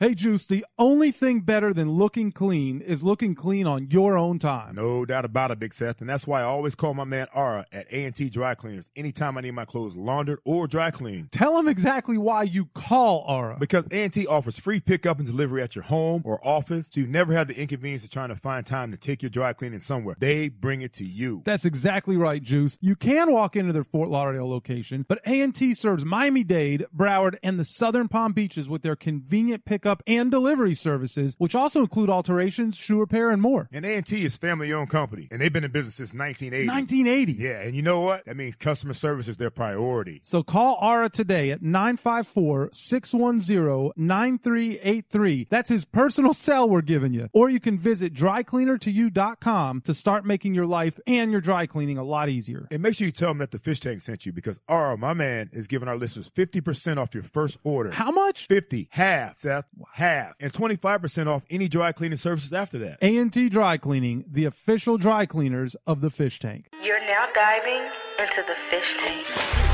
Hey, Juice, the only thing better than looking clean is looking clean on your own time. No doubt about it, Big Seth. And that's why I always call my man Ara at A&T Dry Cleaners anytime I need my clothes laundered or dry cleaned. Tell him exactly why you call Ara. Because A&T offers free pickup and delivery at your home or office, so you never have the inconvenience of trying to find time to take your dry cleaning somewhere. They bring it to you. That's exactly right, Juice. You can walk into their Fort Lauderdale location, but A&T serves Miami-Dade, Broward, and the Southern Palm Beaches with their convenient pickup and delivery services, which also include alterations, shoe repair, and more. And A&T is family-owned company, and they've been in business since 1980. 1980. Yeah, and you know what? That means customer service is their priority. So call Ara today at 954-610-9383. That's his personal cell we're giving you. Or you can visit drycleanertoyou.com to start making your life and your dry cleaning a lot easier. And make sure you tell them that the fish tank sent you because Ara, my man, is giving our listeners 50% off your first order. How much? 50. Half, Seth. Half. And 25% off any dry cleaning services after that. A&T Dry Cleaning, the official dry cleaners of the fish tank. You're now diving into the fish tank.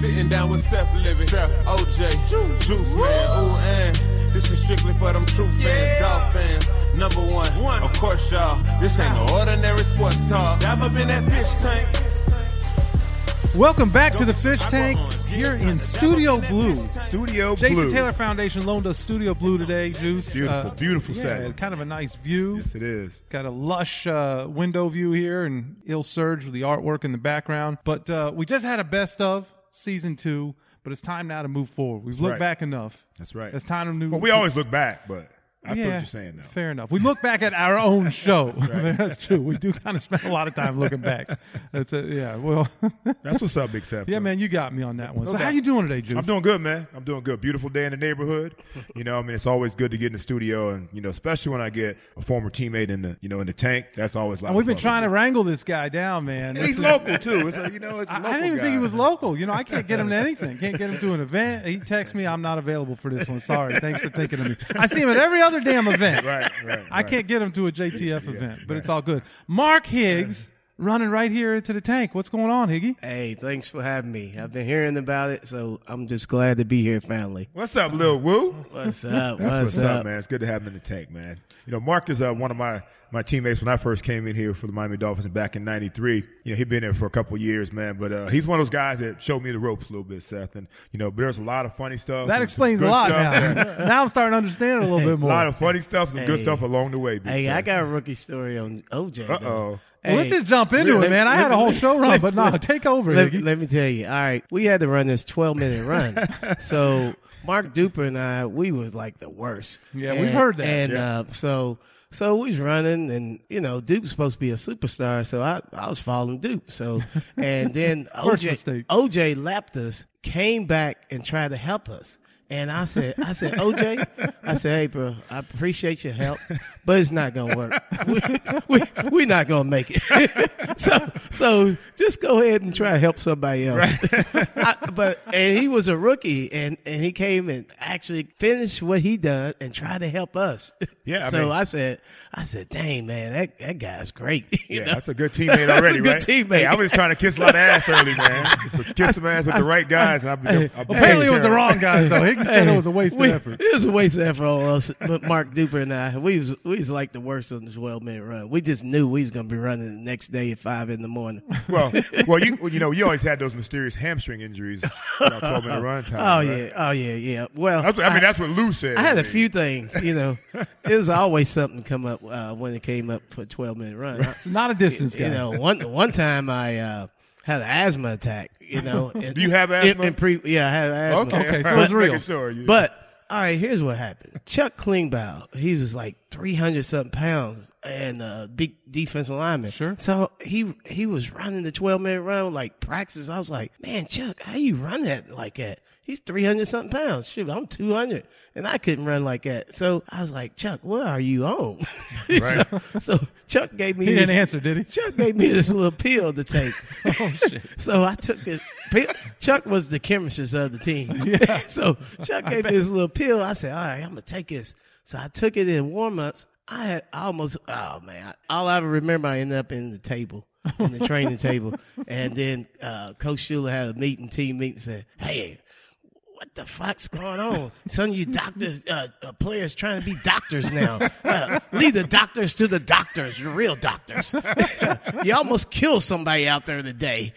Sitting down with Seth Living, OJ, Juice, Man, ooh, and this is strictly for them true fans, golf fans. Number one, of course, y'all. This ain't no ordinary sports talk. Dive up in that fish tank. Welcome back to the fish tank here in Studio Blue. Studio Jason Blue. Taylor Foundation loaned us Studio Blue today, Juice. Beautiful, beautiful yeah, setting. kind of a nice view. Yes, it is. Got a lush uh, window view here and ill surge with the artwork in the background. But uh, we just had a best of season two, but it's time now to move forward. We've looked right. back enough. That's right. It's time to move. Well, we always look back, but I what you're saying now. Fair enough. We look back at our own show. That's, true. We do kind of spend a lot of time looking back. That's a, yeah. Well, That's what's up, Big Seth. yeah, man, you got me on that one. so doubt. how you doing today, Juice? I'm doing good, man. I'm doing good. Beautiful day in the neighborhood. You know, I mean, it's always good to get in the studio, and you know, especially when I get a former teammate in the, you know, in the tank. That's always. And we've been trying to wrangle this guy down, man. He's local too. It's you know, it's a I, local I didn't even think he was local. You know, I can't get him to anything. Can't get him to an event. He texts me, "I'm not available for this one. Sorry. Thanks for thinking of me." I see him at every other damn event. Right, right. I can't get him to a JTF event, but it's all good. Mark Higgs running right here into the tank. What's going on, Higgy? Hey, thanks for having me. I've been hearing about it, so I'm just glad to be here finally. What's up, Lil Woo? What's up? That's what's, what's up, man. It's good to have him in the tank, man. You know, Mark is uh, one of my, my teammates when I first came in here for the Miami Dolphins back in '93. You know, he'd been there for a couple years, man. But uh, he's one of those guys that showed me the ropes a little bit, Seth. And you know, there's a lot of funny stuff. That explains a lot stuff. now. now I'm starting to understand it a little bit more. A lot of funny stuff, some good stuff along the way. Hey, Seth. I got a rookie story on OJ. Uh though. Oh. well, let's just jump into let- it, man. I let- had a whole show run, but no, take over, Let, let me tell you. All right, we had to run this 12 minute run. so Mark Duper and I, we was like the worst. Yeah, we've heard that. And Yeah. uh, so so we was running, and you know Dupe's supposed to be a superstar, so I I was following Dupe. So and then OJ mistake. OJ lapped us, came back and tried to help us. And I said, I said, OJ, I said, hey, bro, I appreciate your help, but it's not gonna work. We, we, we're not gonna make it. so, so just go ahead and try to help somebody else. I, but and he was a rookie, and and he came and actually finished what he done and tried to help us. Yeah, I so mean- I said, I said, dang man, that that guy's great. You Yeah, know? that's a good teammate already, good right? teammate. Hey, I was trying to kiss a lot of ass early, man. Just kiss some ass with the right guys, and I'll be. I'll Apparently, it was the wrong guys, though. Higgy said it was a waste we, of effort. It was a waste of effort on us. But Mark Duper and I, we was we was like the worst on the twelve minute run. We just knew we was gonna be running the next day at five in the morning. Well, well, you you know, you always had those mysterious hamstring injuries. About twelve minute run time. Oh right? yeah, oh yeah, yeah. Well, That's what, I mean, that's what Lou said. I had a few things, you know. it was always something come up uh, when it came up for a twelve minute run. It's not a distance guy. you know, one one time I uh, had an asthma attack. You know, and- Do you have asthma? in pre- yeah, I had asthma. Okay, Okay, so all right, it's real. making Sure, you- But all right, here's what happened. Chuck Klingbeil, he was like three hundred something pounds and a big defensive lineman. Sure. So he he was running the twelve minute run like practice. I was like, man, Chuck, how you run that like that? He's three hundred something pounds. Shoot, I'm two hundred, and I couldn't run like that. So I was like, Chuck, what are you on? Right. so, so Chuck gave me He this, didn't answer, did he? Chuck gave me this little pill to take. Oh shit! So I took it. Chuck was the chemist of the team. Yeah. so Chuck gave me this little pill. I said, all right, I'm going to take this. So I took it in warm ups. I had almost oh man, all I remember I ended up in the table. in the training table, and then uh, Coach Shula had a meeting, team meeting, said, "Hey, what the fuck's going on? Some of you doctors, uh, uh, players trying to be doctors now. Uh, leave the doctors to the doctors, the real doctors. you almost killed somebody out there today.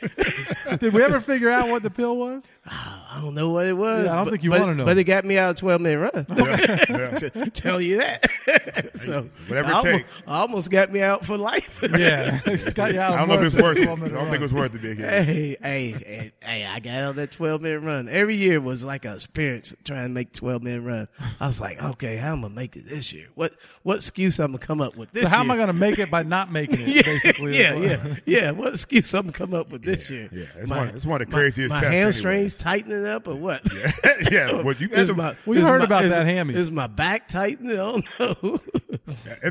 Did we ever figure out what the pill was? I don't know what it was. Yeah, I don't but- think you wanna know. But it got me out of 12 minute run. yeah. to tell you that. so Whatever it I almost, takes. almost got me out for life. Yeah, got you out I don't know if work it's worth it. I don't think it was worth it, big head. Hey, hey, hey, hey, I got on that 12 minute run. Every year was like a experience trying to make 12 minute run. I was like, okay, how am I going to make it this year? What, what excuse I'm going to come up with this So how am I going to make it by not making it? yeah, basically, yeah, yeah, yeah. What excuse I'm gonna come up with this year? yeah. It's one- it's one of the my- craziest My, tests hamstrings tightening up or what? yeah, yeah. well, you Is guys my- We is heard my- about is- that hammy. Is my back tightening? I don't know.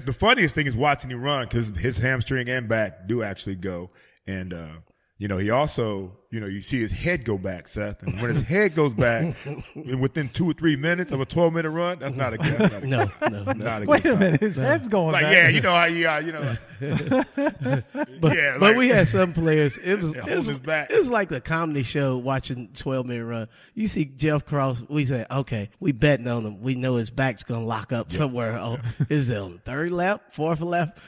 The funniest thing is watching him run because his hamstring and back do actually go. And, uh, you know, he also, you know, you see his head go back, Seth. And when his head goes back and within two or three minutes of a 12 minute run, that's not a good that's not a no, good- no, no. Not a Wait good a minute, his head's going Like, back. yeah, you know how you, uh, you know, But, yeah, but we had some players. It was it was, his back. it was like the comedy show watching twelve minute run. You see Jeff Cross. We say, okay, we betting on him. We know his back's gonna lock up somewhere. Oh, is it on the third lap, fourth lap?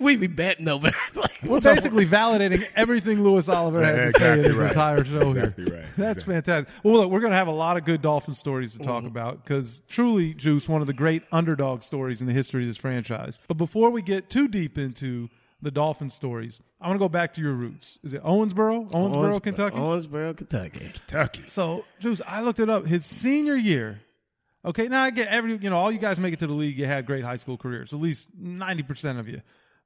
we be betting over. it. like, We're basically validating everything Louis Oliver had to say Exactly in right. Entire show Exactly here. right. That's Exactly. fantastic. Well, look, we're going to have a lot of good Dolphin stories to talk mm-hmm. about because truly, Juice, one of the great underdog stories in the history of this franchise. But before we get too deep into the Dolphin stories, I want to go back to your roots. Is it Owensboro? Owensboro, Owensboro- Kentucky? Owensboro, Kentucky. Kentucky. So, Juice, I looked it up. His senior year. Okay, now I get every you know all you guys make it to the league. You had great high school careers, at least ninety percent of you.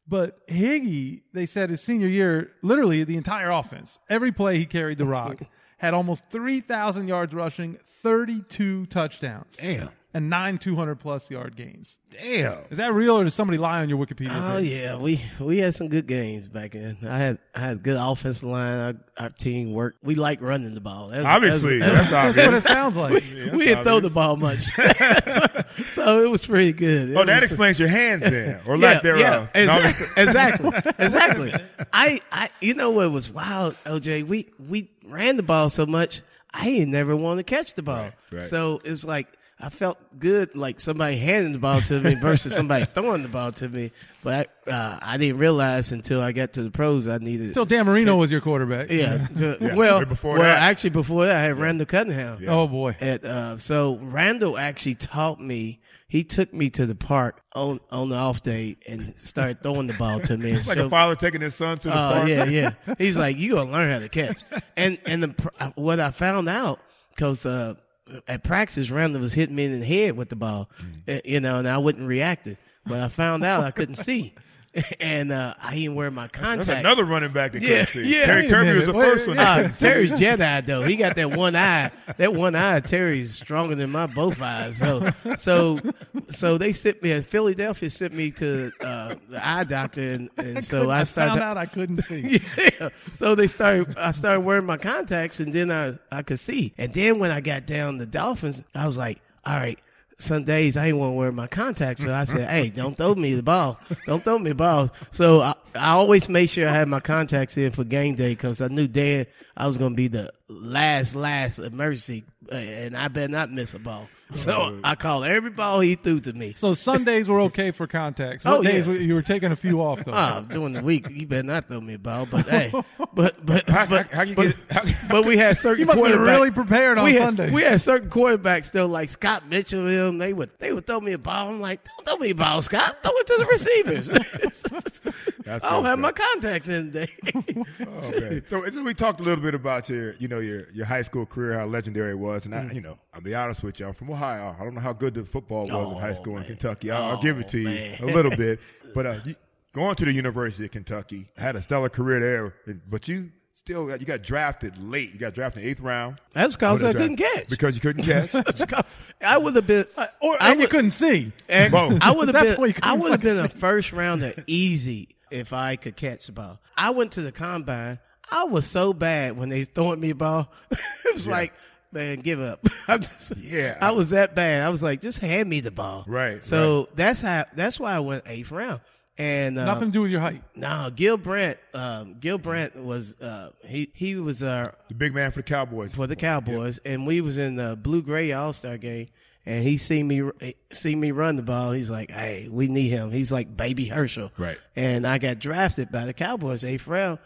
But Higgy, they said his senior year, literally the entire offense, every play he carried the rock, had almost three thousand yards rushing, thirty-two touchdowns, Damn. and nine two hundred plus yard games. Damn. Is that real, or does somebody lie on your Wikipedia? Oh page? yeah, we we had some good games back then. I had I had good offensive line. Our, our team worked. We like running the ball. That's- Obviously, that's- that's That's what it sounds like. we didn't throw the ball much, so, so it was pretty good. Oh, it Oh, that explains your hands then, or yeah, lack thereof. yeah, exactly, exactly, exactly. I, I, you know what was wild, OJ? We we ran the ball so much, I never want to catch the ball. right. So it's like I felt good, like somebody handing the ball to me versus somebody throwing the ball to me. But I, uh, I didn't realize until I got to the pros, I needed. Until Dan Marino was your quarterback. yeah, to- Yeah, well, way before well, that. actually before that, I had Randall Cunningham. Oh boy. At, uh, so Randall actually taught me. He took me to the park on on the off day and started throwing the ball to me. It's like showed- a father taking his son to the Oh park. yeah, yeah. He's like, you gonna learn how to catch. And and the, uh, what I found out because uh, at practice, Randall was hitting me in the head with the ball, Mm. uh, you know, and I wasn't reacting. But I found out I couldn't see, and uh, I didn't wear my contacts. That's another running back that Yeah, couldn't yeah. Terry Wait Kirby was the Wait, first one. Uh, Terry's Jedi though. He got that one eye. That one eye, Terry's stronger than my both eyes. So, so, so they sent me. Philadelphia sent me to uh, the eye doctor, and, and so I, I started. found out I couldn't see. yeah. So they started. I started wearing my contacts, and then I I could see. And then when I got down the Dolphins, I was like, all right. Some days I ain't want to wear my contacts, so I said, "Hey, don't throw me the ball. Don't throw me the ball." So I, I always made sure I had my contacts in for game day because I knew Dan I was going to be the last last emergency, and I better not miss a ball. So I called every ball he threw to me. So Sundays were okay for contacts. What Oh, yeah. days were, you were taking a few off though? Ah, during the week, you better not throw me a ball. But hey, but but How, but, how, how you but, get? How, but we had certain You must have quarterbacks- really prepared on we had, Sundays. We had certain quarterbacks though, like Scott Mitchell. and Them, they would they would throw me a ball. I'm like, don't throw me a ball, Scott. Throw it to the receivers. That's I don't have my contacts in today. Okay. So, so we talked a little bit about your, you know, your your high school career, how legendary it was, and I, you know, I'll be honest with you, I'm from Ohio. I don't know how good the football was in high school in Kentucky. I'll, I'll give it to you man. a little bit, but uh, you, going to the University of Kentucky, had a stellar career there, but you still got, you got drafted late. You got drafted in the eighth round. That's because Oh, I the couldn't catch. because you couldn't catch. I would have been, or I and you couldn't see. and Both. I would have That's why you been. couldn't I would have been a first rounder easy if I could catch the ball. I went to the combine. I was so bad when they throwing me a ball. it was like man, give up. I'm just, Yeah. I was that bad. I was like, just hand me the ball. Right, So that's how. That's why I went eighth round. And uh, Nothing to do with your height. no, Gil Brandt. Um, Gil Brandt was uh, he he was uh, The big man for the Cowboys. for the Cowboys, and we was in the blue gray All Star game, and he seen me see me run the ball. He's like, "Hey, we need him." He's like Baby Herschel, Right. And I got drafted by the Cowboys eighth round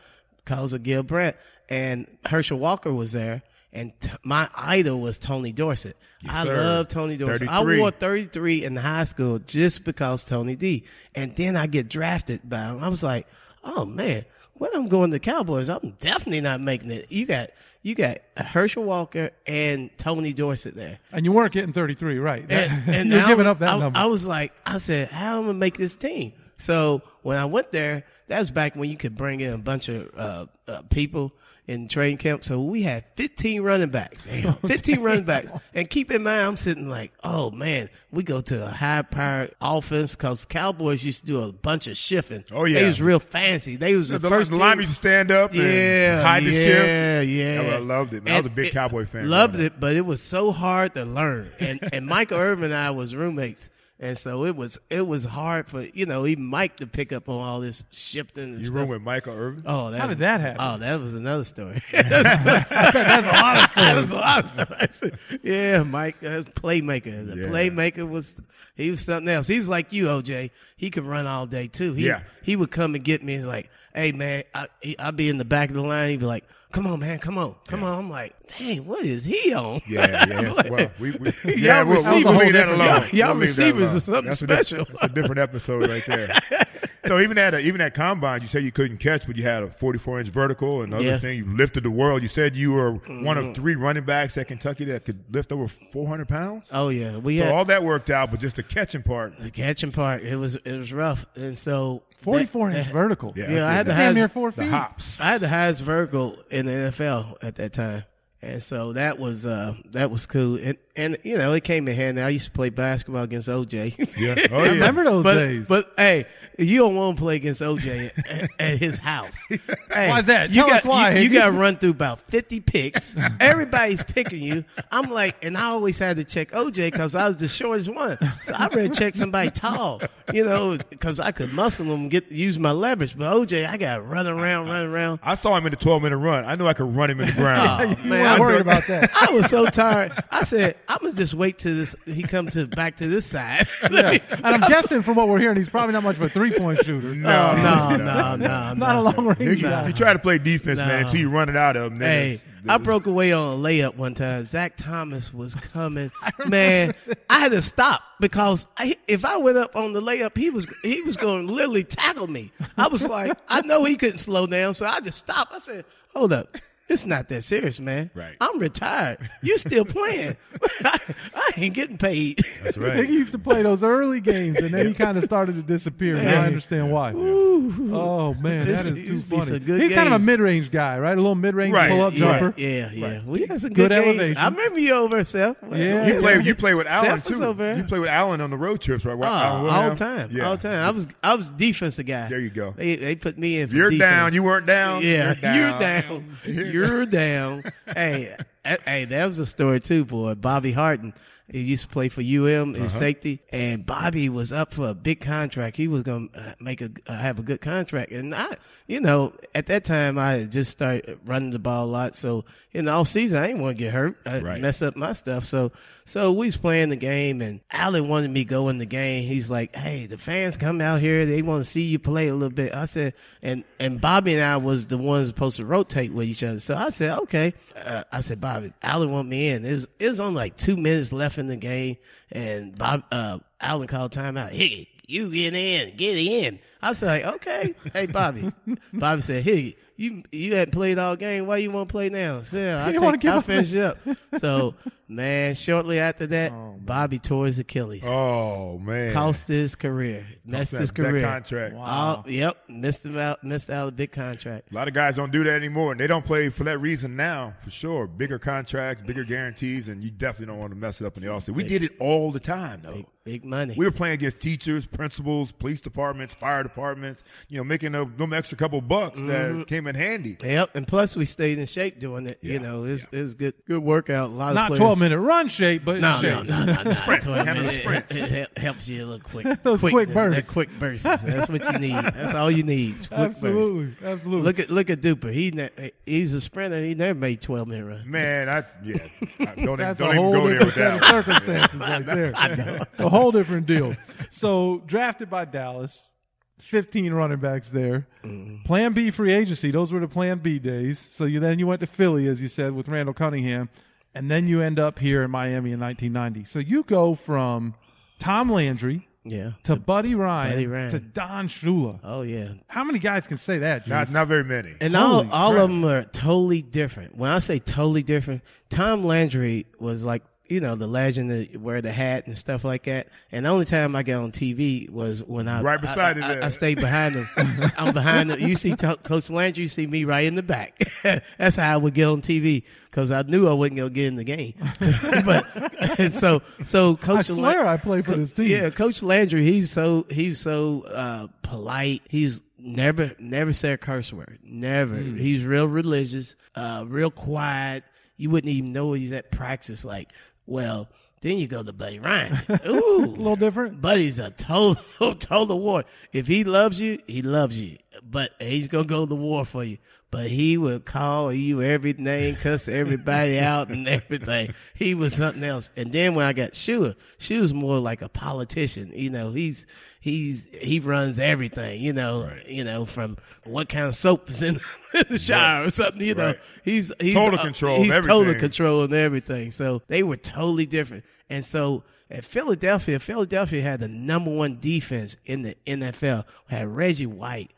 because of Gil Brandt, and Herschel Walker was there. And t- my idol was Tony Dorsett. I sir. love Tony Dorsett. I wore 33 in high school just because Tony D. And then I get drafted by him. I was like, oh man, when I'm going to Cowboys, I'm definitely not making it. You got you got Herschel Walker and Tony Dorsett there. And you weren't getting 33, right? And, and You're I giving was- up that I, number. I was like, I said, how am I gonna make this team? So when I went there, that was back when you could bring in a bunch of uh, uh, people in training camp. So we had 15 running backs, 15 running backs. And keep in mind, I'm sitting like, oh man, we go to a high powered offense because Cowboys used to do a bunch of shifting. Oh, yeah. they was real fancy. They was the, the, first the team- line used to stand up and yeah, hide the yeah, shift. Yeah, I loved it, man. I was a big Cowboy fan Loved it, but it was so hard to learn. And and Michael Irvin and I was roommates, and so it was it was hard for you know even Mike to pick up on all this shifting. You stuff. room with Michael Irvin? Oh, that How did that happen? Oh, that was another story. That's a lot of that was stories. a lot of stories. yeah, Mike, uh, playmaker. The Yeah. playmaker was he was something else. He's like you, OJ. He could run all day too. He, Yeah. he would come and get me. He's like, "Hey man, I I'd be in the back of the line. He'd be like." Come on, man! Come on, come on! I'm like, dang, what is he on? Yeah, yeah. Like, well, we, we, y'all yeah, we'll, receivers- we'll leave that alone. y'all- y'all We'll receivers is something That's a special. That's a different episode right there. so even at a, even at combine, you said you couldn't catch, but you had a 44 inch vertical and other Yeah. thing. You lifted the world. You said you were one of mm-hmm. three running backs at Kentucky that could lift over 400 pounds. oh yeah, we So had all that worked out, but just the catching part. the catching part. It was it was rough, and so 44 that- inch vertical. Yeah, Yeah, I had the Damn highest, near four The feet. hops. I had the highest vertical in the NFL at that time. And so that was uh that was cool. And and you know, it came in handy. I used to play basketball against OJ. Yeah. Oh, I remember those but days. but hey, you don't want to play against OJ at, at his house. Hey, is that? You Tell got us why, you, you got to run through about fifty picks. Everybody's picking you. I'm like, and I always had to check OJ because I was the shortest one. So I rather check somebody tall, you know, because I could muscle them, and get use my leverage. But OJ, I got to run around, run around. I saw him in the 12 minute run. I knew I could run him in the ground. Oh, man, I worried was- about that. I was so tired. I said, I'm gonna just wait till this. He come to back to this side. Yeah. And I'm guessing from what we're hearing, he's probably not much of a three point shooter. No, no, no, no, Not a long range you, guy. you try to play defense, man, until you run it out of him. Hey, I broke away on a layup one time. Zach Thomas was coming. Man, I had to stop because I, if I went up on the layup, he was he was going to literally tackle me. I was like, I know he couldn't slow down, so I just stopped. I said, "Hold up." It's not that serious, man. Right. I'm retired. You still playing. I, I ain't getting paid. That's He right. used to play those early games, and then he kind of started to disappear. Now I understand why. Oh man, This that is used too funny. some good He's kind of a mid-range guy, right? A little mid-range Right, pull-up yeah. jumper. Yeah, yeah. We had some Good good, games. elevation. I remember you over, Seth. Yeah. You play. You play with Allen Seth too. over. You play with Allen on the road trips, right? Oh, uh, Allen all Williams? the time, Yeah. all the time. I was I was defensive guy. There you go. They they put me in. For You're defense. down. You weren't down. Yeah, You're down. you're down. You're down. hey, eh, hey, that was a story too, boy. Bobby Harden. He used to play for UM, his Uh-huh. safety, and Bobby was up for a big contract. He was going to make a uh, have a good contract, and I, you know, at that time I just started running the ball a lot. So in the off season, I didn't want to get hurt, I Right. mess up my stuff. So so we was playing the game, and Allen wanted me to go in the game. He's like, "Hey, the fans come out here; they want to see you play a little bit." I said, and and Bobby and I was the ones supposed to rotate with each other. So I said, "Okay." Uh, I said, "Bobby, Allen want me in." It was, it was only like two minutes left in the game, and Bob uh, Allen called timeout. Higgy, you get in, get in. I was like, "Okay." Hey, Bobby. Bobby said, "Higgy." You you hadn't played all game. Why you want to play now? So I didn't wanna take, give I up. finish up. So Man, shortly after that, oh, Bobby tore his Achilles. Oh man, Cost his career. Messed that- his that career. contract. Oh, yep. Missed him out. Missed out a big contract. A lot of guys don't do that anymore, and they don't play for that reason now, for sure. Bigger contracts, bigger guarantees, and you definitely don't want to mess it up in the offseason. We did it all the time, though. Big, big money. We were playing against teachers, principals, police departments, fire departments. You know, making a, them extra couple bucks that mm-hmm. came in handy. Yep, and plus we stayed in shape doing it. You know, it's it's good good workout. A lot Not of players. 12 minute run shape, but No, in no, shape. no, no, no. Sprint. 12 Handle minutes. It, it, it helps you a little quick. Those quick that- bursts. That quick bursts. That's what you need. That's all you need. Quick bursts. Absolutely, absolutely. Look at look at Duper. He ne- he's a sprinter. He never made twelve minute run. Man, I yeah, I don't, That's don't a even whole go there different with set of that. circumstances right there. A whole different deal. So drafted by Dallas, 15 running backs there. Mm-hmm. Plan B free agency. Those were the Plan B days. So you then you went to Philly, as you said, with Randall Cunningham, and then you end up here in Miami in 1990. So you go from Tom Landry Yeah. to Buddy Ryan, Buddy Ryan. to Don Shula. Oh yeah. How many guys can say that? Not Juice? not very many. And all Holy all crap. of them are totally different. When I say totally different, Tom Landry was like you know the legend that wear the hat and stuff like that. And the only time I got on TV was when I Right beside I, it I. I stayed behind him. I'm behind him. You see to- Coach Landry, you see me right in the back. That's how I would get on TV because I knew I wasn't gonna get in the game. but so so Coach, I Coach swear Lan- I play for this team. yeah, Coach Landry, he's so he's so uh, polite. He's never never said a curse word. Never. He's real religious, uh, real quiet. You wouldn't even know he's at practice. Like, well, then you go to Buddy Ryan. Ooh, A little different. Buddy's a total total war. If he loves you, he loves you. But he's gonna go to the war for you. But he would call you every name, cuss everybody out and everything. He was something else. And then when I got Shula, Shula's more like a politician. You know, he's he's he runs everything. You know, you know from what kind of soap is in the shower or something. You know, Right. he's he's Total uh, control He's total control and everything. So they were totally different. And so at Philadelphia, Philadelphia had the number one defense in the NFL. Had Reggie White,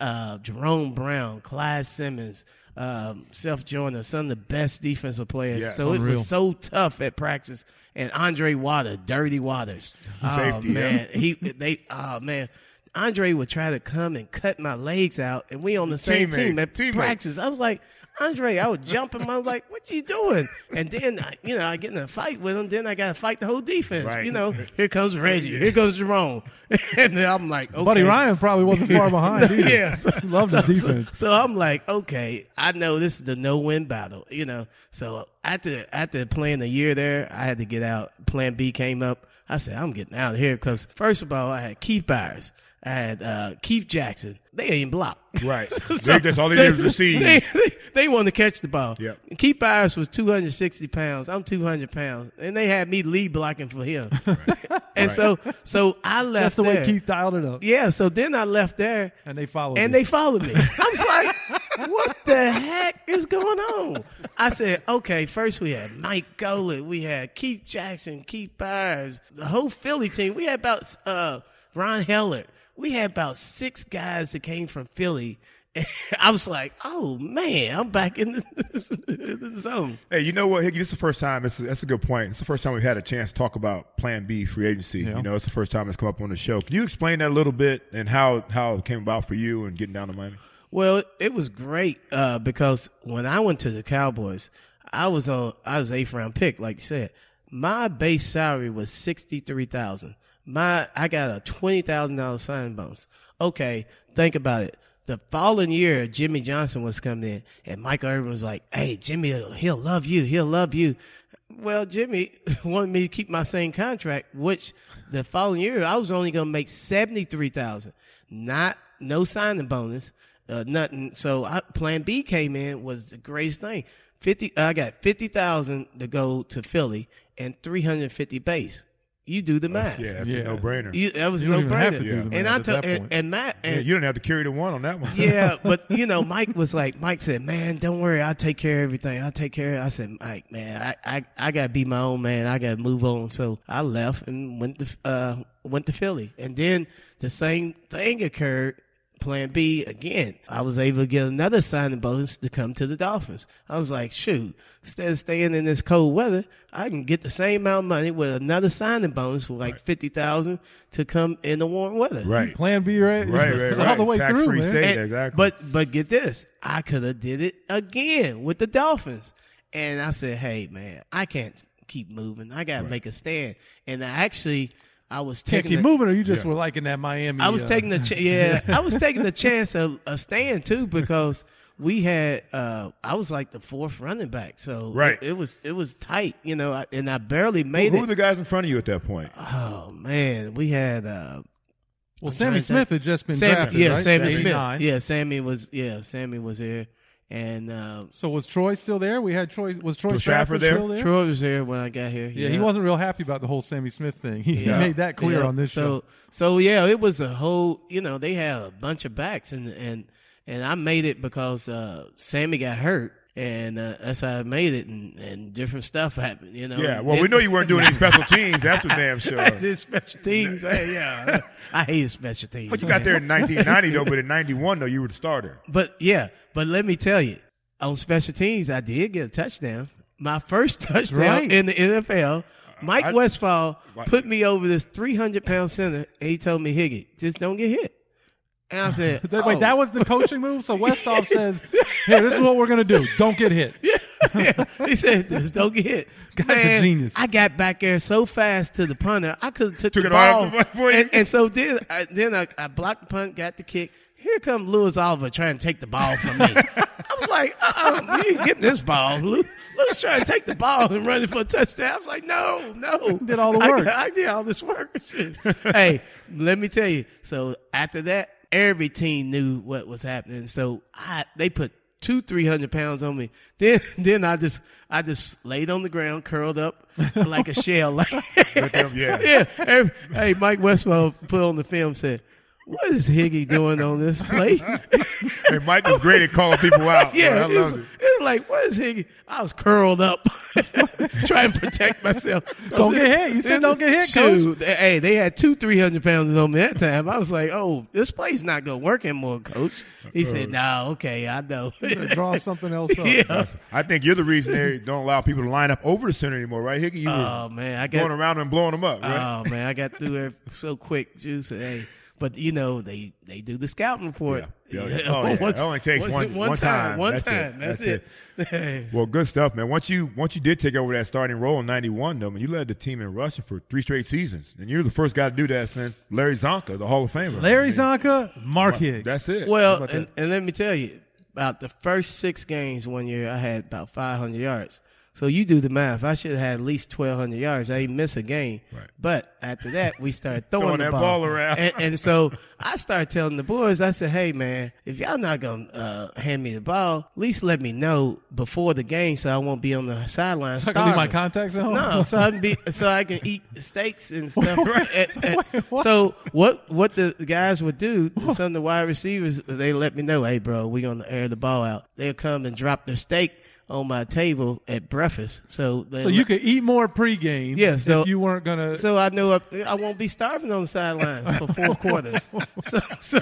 uh, Jerome Brown, Clyde Simmons, um, Seth Joyner, some of the best defensive players. Yes. so it was so tough at practice. And Andre Waters, Dirty Waters. Oh Safety, yeah. man, he they oh man. Andre would try to come and cut my legs out, and we on the same Teammates, team at teammates. practice. I was like, Andre, I would jump him. I was like, "What you doing?" And then, I- you know, I get in a fight with him. Then I got to fight the whole defense. Right. You know, here comes Reggie. Here goes Jerome. and then I'm like, okay. Buddy Ryan probably wasn't far behind either. yeah, so, Loved his defense. So, so I'm like, okay, I know this is the no win battle, you know. So after after playing a year there, I had to get out. Plan B came up. I said, I'm getting out of here because first of all, I had Keith Byars, I had uh, Keith Jackson. They ain't blocked. Right. They just- all they did was receive. They, they, they wanted to catch the ball. Yep. Keith Byars was 260 pounds. I'm 200 pounds, and they had me lead blocking for him. Right. and so, so I left. That's the there. way Keith dialed it up. Yeah. So then I left there, And they followed and you. they followed me. I was like, what the heck is going on? I said, okay, first we had Mike Golic, we had Keith Jackson, Keith Byars, the whole Philly team. We had about uh, Ron Heller. We had about six guys that came from Philly. I was like, oh man, I'm back in the, the zone. Hey, you know what, Higgy? This is the first time. It's that's a good point. It's the first time we've had a chance to talk about Plan B free agency. You know, it's the first time it's come up on the show. Can you explain that a little bit and how how it came about for you and getting down to Miami? Well, it was great uh, because when I went to the Cowboys, I was on I was eighth round pick, like you said. My base salary was sixty three thousand. My I got a twenty thousand dollar signing bonus. Okay, think about it. The following year, Jimmy Johnson was coming in, and Michael Irvin was like, "Hey, Jimmy, he'll love you. He'll love you." Well, Jimmy wanted me to keep my same contract, which the following year I was only going to make seventy three thousand, not no signing bonus, uh, nothing. So I, Plan B came in was the greatest thing. Fifty, I got fifty thousand to go to Philly and three hundred fifty base. You do the math. Yeah, that's Yeah. a no brainer. You, that was You no don't even have brainer. to do the and math I at told that and, point. and Matt Yeah, and you don't have to carry the one on that one. yeah, but you know, Mike was like, Mike said, "Man, don't worry, I'll take care of everything. I'll take care." of it." I said, "Mike, man, I I, I got to be my own man. I got to move on." So I left and went to uh went to Philly, and then the same thing occurred. Plan B again. I was able to get another signing bonus to come to the Dolphins. I was like, shoot, instead of staying in this cold weather, I can get the same amount of money with another signing bonus for like fifty thousand to come in the warm weather. Right. Plan B, right? Right, right, It's right. all the way through, Tax-free man. state. And- exactly. But but get this, I could have did it again with the Dolphins, and I said, hey man, I can't keep moving. I got to make a stand. And I actually, I was Can't taking keep a- moving, or you just were liking that Miami. I was uh, taking the ch- yeah, I was taking the chance of a stand too because we had uh I was like the fourth running back, so Right. it, it was it was tight, you know, I- and I barely made Who it. Who were the guys in front of you at that point? oh man, we had uh Well, I'm Sammy Smith think. had just been Sammy, drafted, yeah, right? Sammy At Smith, yeah, Sammy was yeah, Sammy was here, and uh, So was Troy still there? We had Troy. Was Troy Was Stratford, Stratford there? still there? Troy was there when I got here. Yeah, he wasn't real happy about the whole Sammy Smith thing. He, he Yeah. made that clear Yeah. on this so, show. So yeah, it was a whole. You know, they had a bunch of backs, and and and I made it because uh, Sammy got hurt, and uh, that's how I made it, and, and different stuff happened. You know. Yeah, well, we know you weren't doing any special teams. That's for damn sure. did special teams. hey, yeah, I hated special teams. But you got there in 1990 though. But in '91 though, you were the starter. But yeah, but let me tell you, on special teams, I did get a touchdown. My first touchdown right. in the NFL. Mike I- Westfall Why- put me over this 300 pound center, and he told me, Higgy, just don't get hit. And I said, That- oh. Wait, that oh. was the coaching move. So Westhoff says, "Here, this is what we're gonna do. Don't get hit." Yeah, he said, just don't get hit. Guy's a genius. I got back there so fast to the punter, I could have took, Took the it all ball. off the ball and, and so then, I, then I, I blocked the punt, got the kick. Here come Louis Oliver trying to take the ball from me. I was like, uh-uh, you ain't getting this ball. Lew- Lewis trying to take the ball and run it for a touchdown. I was like, no, no. Did all the work. I, did all this work. Hey, let me tell you. So after that, every team knew what was happening. So I, they put two, three hundred pounds on me. Then, then I just, I just laid on the ground, curled up like a shell. Like, yeah. yeah. Every- hey, Mike Westhoff put on the film said, "What is Higgy doing on this play?" Hey, Mike was great at calling people out. yeah, man. I it's, it. it's like, what is Higgy? I was curled up, trying to protect myself. Don't get hit. You said don't get hit, Shoot, they- Hey, they had two three hundred pounds on me that time. I was like, oh, this play's not gonna work anymore, coach. He said, uh-uh. no, okay, I know. Draw something else up. yeah. I think you're the reason they don't allow people to line up over the center anymore, right, Higgy? You were Oh man, I got going around and blowing them up, right? Oh man, I got through it so quick, Juice. Hey, but you know they they do the scouting report. Yeah, yeah, yeah. Oh, yeah. It only takes once- one- one one time, time. one That's it. time. That's, That's it. Well, good stuff, man. Once you once you did take over that starting role in '91, though, man, you led the team in rushing for three straight seasons, and you're the first guy to do that since Larry Csonka, the Hall of Famer. Larry I mean, Csonka, Mark Higgs. That's it. Well, and, and let me tell you, about the first six games one year, I had about 500 yards. So you do the math. I should have had at least 1,200 yards. I didn't miss a game. Right. But after that, we started throwing, Throwing the that ball, ball around. And, and so I started telling the boys, I said, hey, man, if y'all not going to uh, hand me the ball, at least let me know before the game so I won't be on the sideline. So I can leave my starving." contacts at home. No, so I can be so I can eat steaks and stuff. And- and- so what what the guys would do, some of the wide receivers, they let me know, hey bro, we gonna air the ball out. They'll come and drop their steak on my table at breakfast. So So you could eat more pregame. Yeah, so- if you weren't gonna. so I know I, I won't be starving on the sidelines for four quarters. So so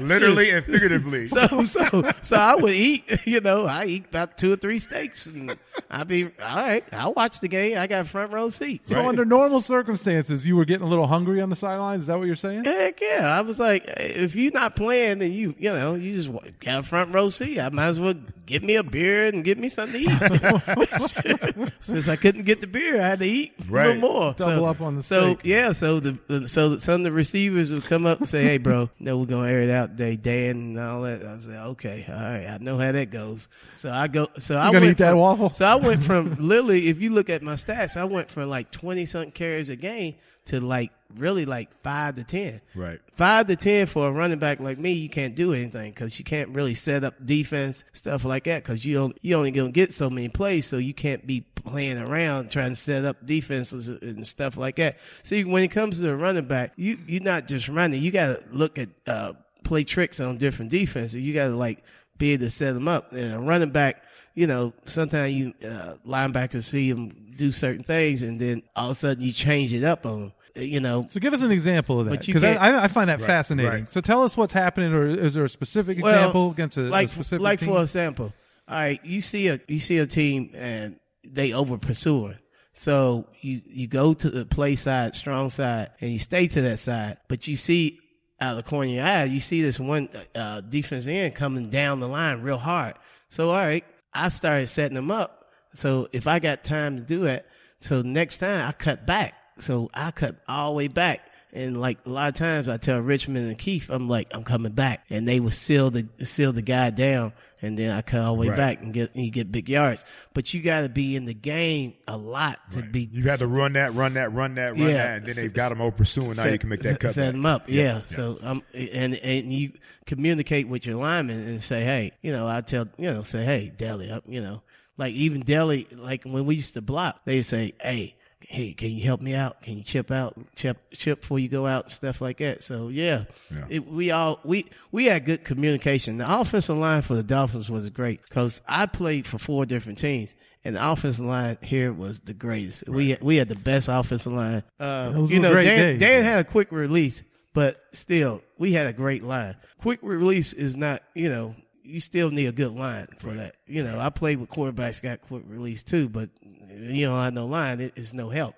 literally and figuratively. so so so I would eat, you know, I eat about two or three steaks, and I'd be all right. I'll watch the game. I got front row seats. so under normal circumstances, you were getting a little hungry on the sidelines. Is that what you're saying? Heck yeah! I was like, if you're not playing, then you you know you just wa- got a front row seat. I might as well get me a beer and get me something to eat. Since I couldn't get the beer, I had to eat a Right. little more. Double so, up on the So steak. yeah, so the, the so some of the receivers would come up and say, "Hey, bro, no, we're gonna air it out today, Dan and all that." I said, "Okay, all right, I know how that goes." So I go. So I gonna went eat that from- waffle? So I went from literally, if you look at my stats, I went from like twenty something carries a game to like really like five to ten. Right. Five to ten for a running back like me, you can't do anything because you can't really set up defense stuff like that because you don't you only gonna get so many plays, so you can't be playing around trying to set up defenses and stuff like that. So you, when it comes to a running back, you you're not just running. You got to look at uh, play tricks on different defenses. You got to like be able to set them up. And a running back, you know, sometimes you uh, linebackers see him do certain things, and then all of a sudden you change it up on them. You know, So give us an example of that because I, I I find that fascinating. right. So tell us what's happening, or is there a specific Well, example against a, a like specific like team? for example, all right, you see a you see a team and they over pursuing. So you you go to the play side, strong side, and you stay to that side. But you see out of the corner of your eye, you see this one uh, defense end coming down the line real hard. So all right, I started setting them up. So if I got time to do it, so next time I cut back. So I cut all the way back. And like a lot of times I tell Richmond and Keith, I'm like, I'm coming back. And they would seal the, seal the guy down. And then I cut all the way Right. back and get, you get big yards. But you got to be in the game a lot to be. You had to run that, run that, run that, run Yeah. that, and then they've got them all pursuing. Now you can make that cut. Set back. them up, yeah. So um, and and you communicate with your lineman and say, hey, you know, I tell you know, say, hey, Deli, you know, like even Deli, like when we used to block, they say, hey. Hey, can you help me out? Can you chip out, chip, chip before you go out, stuff like that. So yeah, Yeah. It, we all we we had good communication. The offensive line for the Dolphins was great because I played for four different teams, and the offensive line here was the greatest. We had, we had the best offensive line. Uh, you know, Dan. Dan had a quick release, but still, we had a great line. Quick release is not, you know, you still need a good line for that. You know, I played with quarterbacks got quick release too, but you don't have no line, it, it's no help.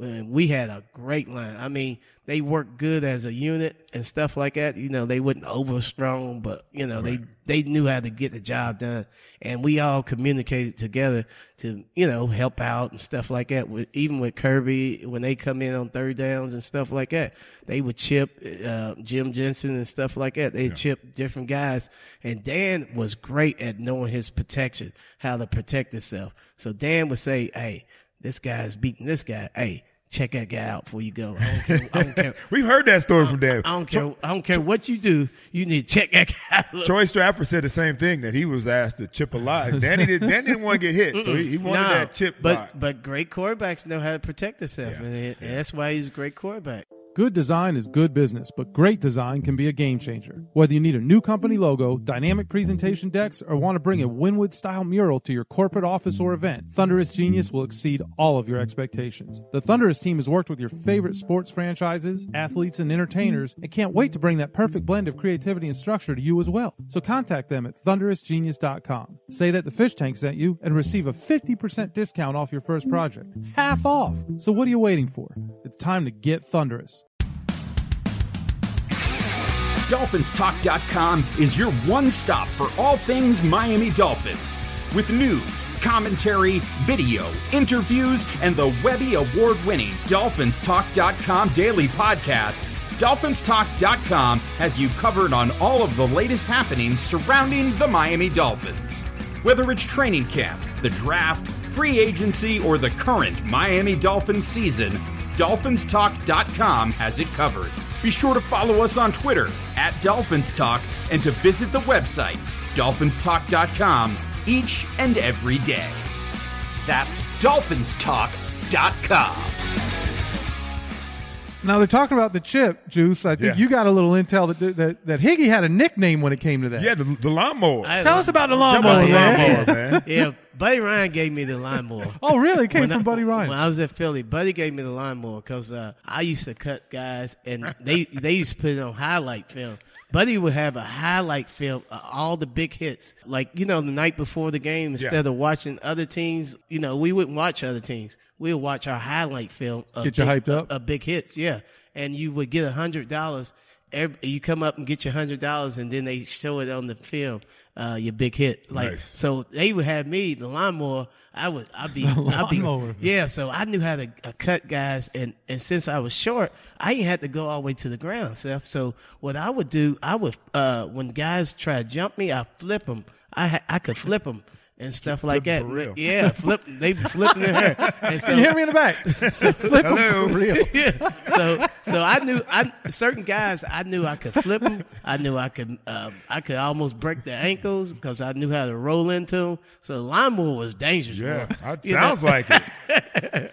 And we had a great line. I mean, they worked good as a unit and stuff like that. You know, they wasn't over strong, but you know, they they knew how to get the job done, and we all communicated together to you know help out and stuff like that. With even with Kirby when they come in on third downs and stuff like that, they would chip uh, Jim Jensen and stuff like that. They would chip different guys, and Dan was great at knowing his protection, how to protect himself. So Dan would say, "Hey, this guy's beating this guy. Hey." Check that guy out before you go. I don't care. I don't care. We've heard that story from Dan. I don't care. I don't care what you do. You need to check that guy. out. Troy Stratford said the same thing that he was asked to chip a lot. Danny did. Dan didn't want to get hit, so he, he wanted No, that chip. But block. but great quarterbacks know how to protect themselves, Yeah, and, and that's why he's a great quarterback. Good design is good business, but great design can be a game changer. Whether you need a new company logo, dynamic presentation decks, or want to bring a Wynwood style mural to your corporate office or event, Thunderous Genius will exceed all of your expectations. The Thunderous team has worked with your favorite sports franchises, athletes, and entertainers, and can't wait to bring that perfect blend of creativity and structure to you as well. So contact them at thunderousgenius.com. Say that the fish tank sent you and receive a 50% discount off your first project. Half off! So what are you waiting for? It's time to get thunderous. DolphinsTalk.com is your one stop for all things Miami Dolphins. With news, commentary, video, interviews, and the Webby Award winning DolphinsTalk.com daily podcast, DolphinsTalk.com has you covered on all of the latest happenings surrounding the Miami Dolphins. Whether it's training camp, the draft, free agency, or the current Miami Dolphins season, DolphinsTalk.com has it covered. Be sure to follow us on Twitter at Dolphins Talk and to visit the website, DolphinsTalk.com, each and every day. That's DolphinsTalk.com. Now they're talking about the chip juice. I think Yeah. you got a little intel that that that Higgy had a nickname when it came to that. yeah, the, the lawnmower. I- Tell us about the Tell lawnmower, about the man. lawnmower, man. yeah, Buddy Ryan gave me the lawnmower. Oh, really? It came When from I- Buddy Ryan. When I was at Philly, Buddy gave me the lawnmower because uh, I used to cut guys, and they they used to put it on highlight film. Buddy would have a highlight film of all the big hits, like you know the night before the game. Instead Yeah. of watching other teams, you know we wouldn't watch other teams. We would watch our highlight film. Of Get you big, hyped up? Of, of big hits, yeah. And you would get a hundred dollars. You come up and get your hundred dollars, and then they show it on the film. Uh, your big hit, like Nice. so they would have me the lawnmower. I would I'd be I'd be yeah. So I knew how to uh, cut guys, and and since I was short, I didn't have to go all the way to the ground. Seth. So what I would do, I would uh when guys try to jump me, I flip them. I ha- I could flip them. And stuff like that. for real. Yeah, flip. They be flipping their hair. And so, you hear me in the back? Flip 'em Hello. for real. yeah. So so I knew I certain guys I knew I could flip them. I knew I could um, I could almost break their ankles because I knew how to roll into them. So the lawnmower was dangerous. Yeah, boy. I, You know? sounds like it.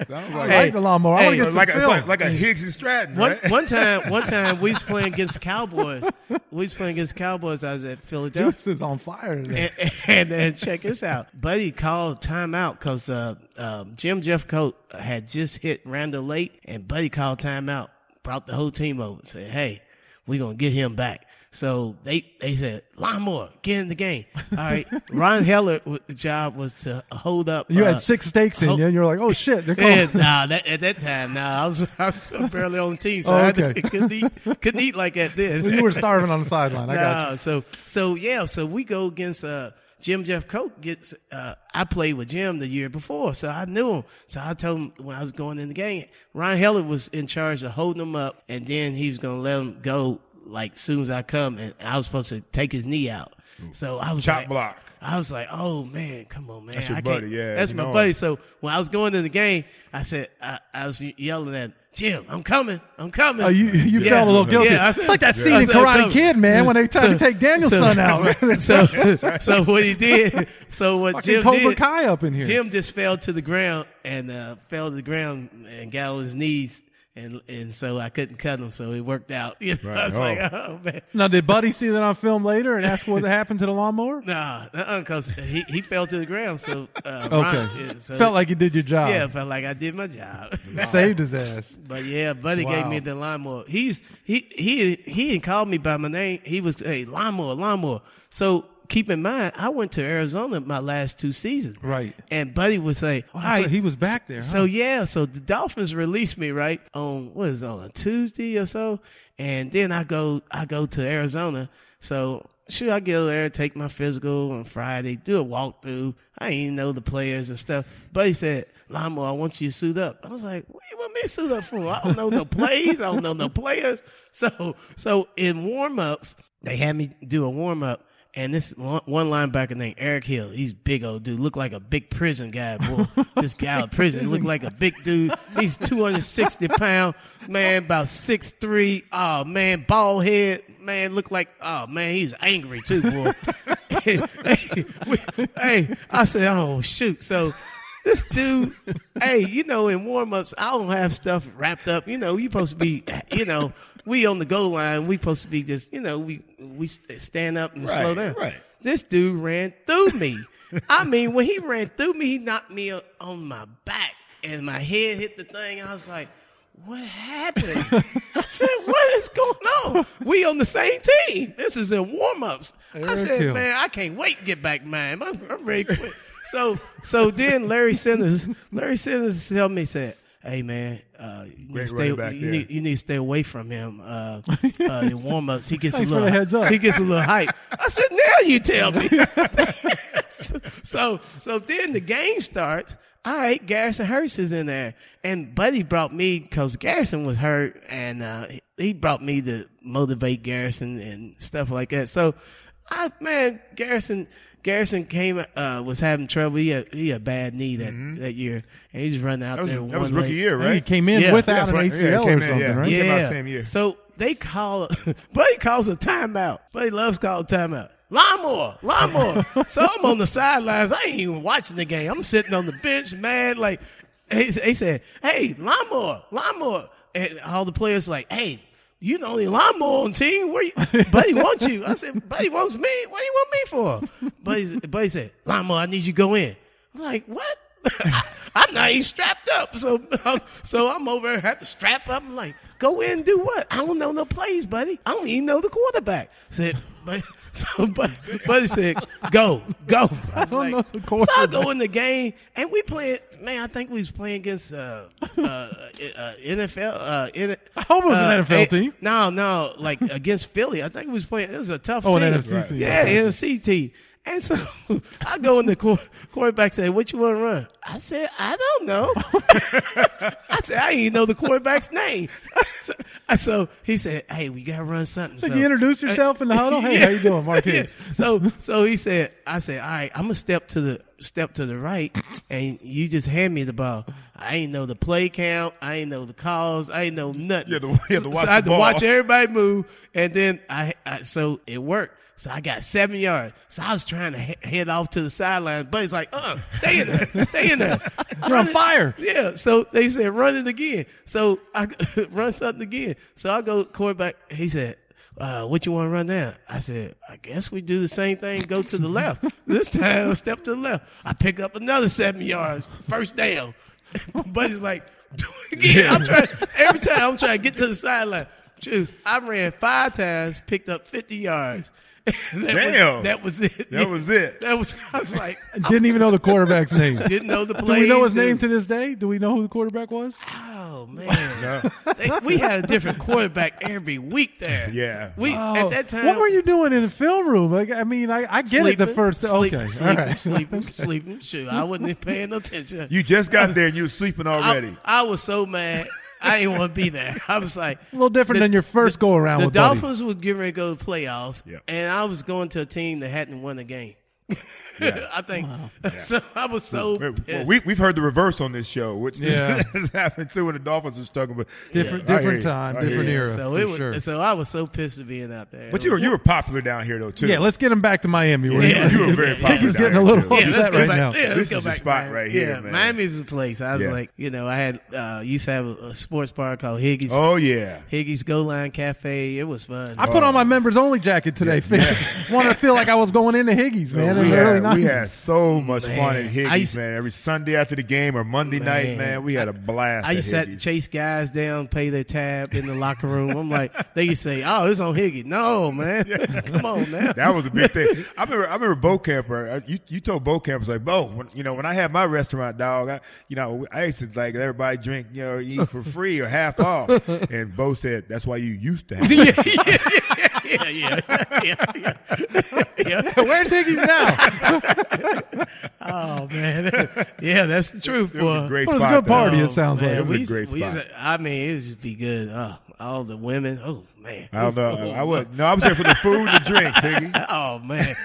sounds like I like the lawnmower. I want hey, to get some like, a, it's film. like like a Higgs and Stratton, One, right? one time, one time we was playing against Cowboys. We was playing against Cowboys. I was at Philadelphia. this is on fire today. and, and, and check this out. Buddy called timeout because uh, um, Jim Jeffcoat had just hit Randall late, and Buddy called timeout, brought the whole team over, and said, "Hey, we're gonna get him back." So they they said, "Lawnmower, get in the game." All right, Ron Heller, job was to hold up. you uh, had six stakes in you, and you're like, oh shit, they're yeah, nah, that, at that time, nah, I was, I was barely on the team, so Oh, I had to, couldn't eat, couldn't eat like that then. So you were starving on the sideline. I got you. So so yeah, so we go against uh Jim Jeffcoat gets uh I played with Jim the year before, so I knew him. So I told him when I was going in the game, Ryan Heller was in charge of holding him up and then he was gonna let him go like soon as I come and I was supposed to take his knee out. So I was Chop like, block. I was like, oh man, come on, man. That's your buddy, yeah, That's my buddy. him. So when I was going in the game, I said, I, I was yelling at him, Jim, I'm coming, I'm coming. Oh, you you Yeah. felt a little guilty. Yeah, it's like that scene in Karate. Kid, man, when they tried to take Daniel's so- son out. so, so what he did, so what Fucking Jim Cobra did, Kai up in here. Jim just fell to the ground and uh, fell to the ground and got on his knees, and and so I couldn't cut him, so it worked out. You know, Right. I was Oh. like, oh man. now, did Buddy see that on film later and ask what happened to the lawnmower? Nah, because he, he fell to the ground. So uh, Okay, Ron- yeah, so felt like you did your job. yeah, felt like I did my job. saved his ass. But yeah, Buddy gave me the lawnmower. He's he he he didn't call me by my name. He was hey lawnmower, lawnmower. So keep in mind, I went to Arizona my last two seasons. Right. And Buddy would say, Oh, "All so right." he was back there, huh? So yeah, so the Dolphins released me right on what is it, on a Tuesday or so, and then I go I go to Arizona. So sure, I get there, take my physical on Friday, do a walkthrough. I didn't even know the players and stuff. Buddy said, "Lawnmower, I want you to suit up." I was like, "What do you want me to suit up for? I don't know no plays. I don't know no players." So so in warm ups, they had me do a warm up. And this one linebacker named Eric Hill, he's big old dude, look like a big prison guy, boy. this guy out of prison look like a big dude. He's 260 pound, man, about 6'3". Oh man, bald head, man, look like oh man, he's angry too, boy. hey, we- hey, I said, oh shoot. So this dude, hey, you know, in warm ups, I don't have stuff wrapped up. You know, you supposed to be, you know, we on the goal line. We supposed to be just, you know, we we stand up and Right, slow down. right. This dude ran through me. I mean, when he ran through me, he knocked me on my back, and my head hit the thing. I was like. What happened? I said, "What is going on? We on the same team. This is in warm ups." I said. "Man, I can't wait to get back, man. I'm, I'm ready. So, so then Larry Sanders, Larry Sanders tell me, said, "Hey, man, uh, you, need to stay, you, need, you need to stay away from him uh, uh, in warm ups. He gets Thanks a little heads up. He gets a little hype." I said, "Now you tell me." so, so then the game starts. All right, Garrison Hearst is in there, and Buddy brought me because Garrison was hurt, and uh, he brought me to motivate Garrison and stuff like that. So, I man, Garrison. Garrison came uh, was having trouble. He had, he had a bad knee that, that year, and he just running out That was, there. that was one rookie leg. year, He came in Yeah. without That's an right. ACL Yeah, came or in, something, yeah. right? He came out same year. So they call, Buddy calls a timeout. Buddy loves calling timeout. Lawnmower, lawnmower. so I'm on the sidelines. I ain't even watching the game. I'm sitting on the bench, mad. Like he, he said, "Hey, lawnmower, lawnmower," and all the players like, "Hey." You the only lawnmower on team. Where you, Buddy wants you. I said, Buddy wants me. What do you want me for? Buddy, Buddy said, lawnmower, I need you to go in. I'm like, what? I'm not even strapped up. So, so I'm over there, have to strap up. I'm like, go in and do what? I don't know no plays, buddy. I don't even know the quarterback. Said, but so, but, buddy said, go, go. I was don't like, know the quarterback. so I go in the game and we playing. Man, I think we was playing against uh, uh, uh, NFL. Uh, in, I hope it was an uh, NFL eh, team. No, no, like against Philly. I think we was playing. It was a tough Oh, an team. NFC team. Yeah, NFC team. And so I go in the quar- quarterback say, "What you want to run?" I said, "I don't know." I said, "I didn't even know the quarterback's name." so, so he said, "Hey, we gotta run something." Like so, you introduce yourself in the huddle. Hey, how you doing, Mark Higgs? so so he said, I said, all right, I'm gonna step to the step to the right, and you just hand me the ball. I ain't know the play count. I ain't know the calls. I ain't know nothing. You had to- you had to watch so I had to watch everybody move, and then I, I so it worked. So I got seven yards. So I was trying to he- head off to the sideline, but he's like, uh, stay in there, stay in there. You're on fire. Yeah. So they said, run it again. So I run something again. So I go quarterback. He said, uh, what you want to run now? I said, I guess we do the same thing, go to the left. this time, step to the left. I pick up another seven yards, first down. but it's like, do it again. I'm trying, every time I'm trying to get to the sideline. Juice, I ran five times, picked up 50 yards. that Damn. Was, that was it. That was it. That was, I was like, Didn't even know the quarterback's name. didn't know the Do we know his name didn't- to this day? Do we know who the quarterback was? Oh man, They- we had a different quarterback every week there. Yeah. we Oh, at that time. what were you doing in the film room? Like, I mean, I, I get it. The sleeping, first, sleeping, okay, sleeping, all right. sleeping, sleeping. Shoot, I wasn't even paying no attention. You just got there and you were sleeping already. I, I was so mad. I didn't want to be there. I was like A little different than your first go around The with Buddy. Dolphins were getting ready to go to the playoffs, Yeah. and I was going to a team that hadn't won a game. I think so. I was so Well, we, we've heard the reverse on this show, which Yeah. has happened too when the Dolphins are struggling. But Different, Yeah, different time, different you. era. so it was, sure. so I was so pissed of being out there. But you were you were popular down here though too. Yeah, let's get him back to Miami. where Yeah. you were very popular. He's down getting a here, little too. Yeah, upset let's go right back. now. Yeah, let's This go is your back. spot right here, yeah, man. Miami's the place. I was Yeah. like, you know, I had uh, used to have a, a sports bar called Higgy's. Oh yeah. Higgy's Go Line Cafe. It was fun. I put on my members only jacket today. Wanted to feel like I was going into Higgy's, man. In we, had, we 90s. had so much fun Man. at Higgy's, used- man. Every Sunday after the game or Monday night, Man. man, we had a blast. I used to at have to Higgy's. chase guys down, pay their tab in the locker room. I'm like, they used to say, "Oh, it's on Higgy." No, man, come on now. That was a big thing. I remember. I remember Bo Camper. You you told Bo Camper like Bo, when, you know, when I had my restaurant, dog, I, you know, I used to like everybody drink, you know, eat for free or half off. And Bo said, "That's why you used to have." it." yeah, yeah, yeah, yeah, yeah. Where's Higgy's now? Oh man, yeah, that's the truth, It was boy. a great What a spot. good though. party it oh, sounds man, like. It was we a used- great we spot. to- I mean, it would just be good. Oh, all the women. Oh man. I don't know. Oh, I was no. I was there for the food and the drinks, Higgy. Oh man.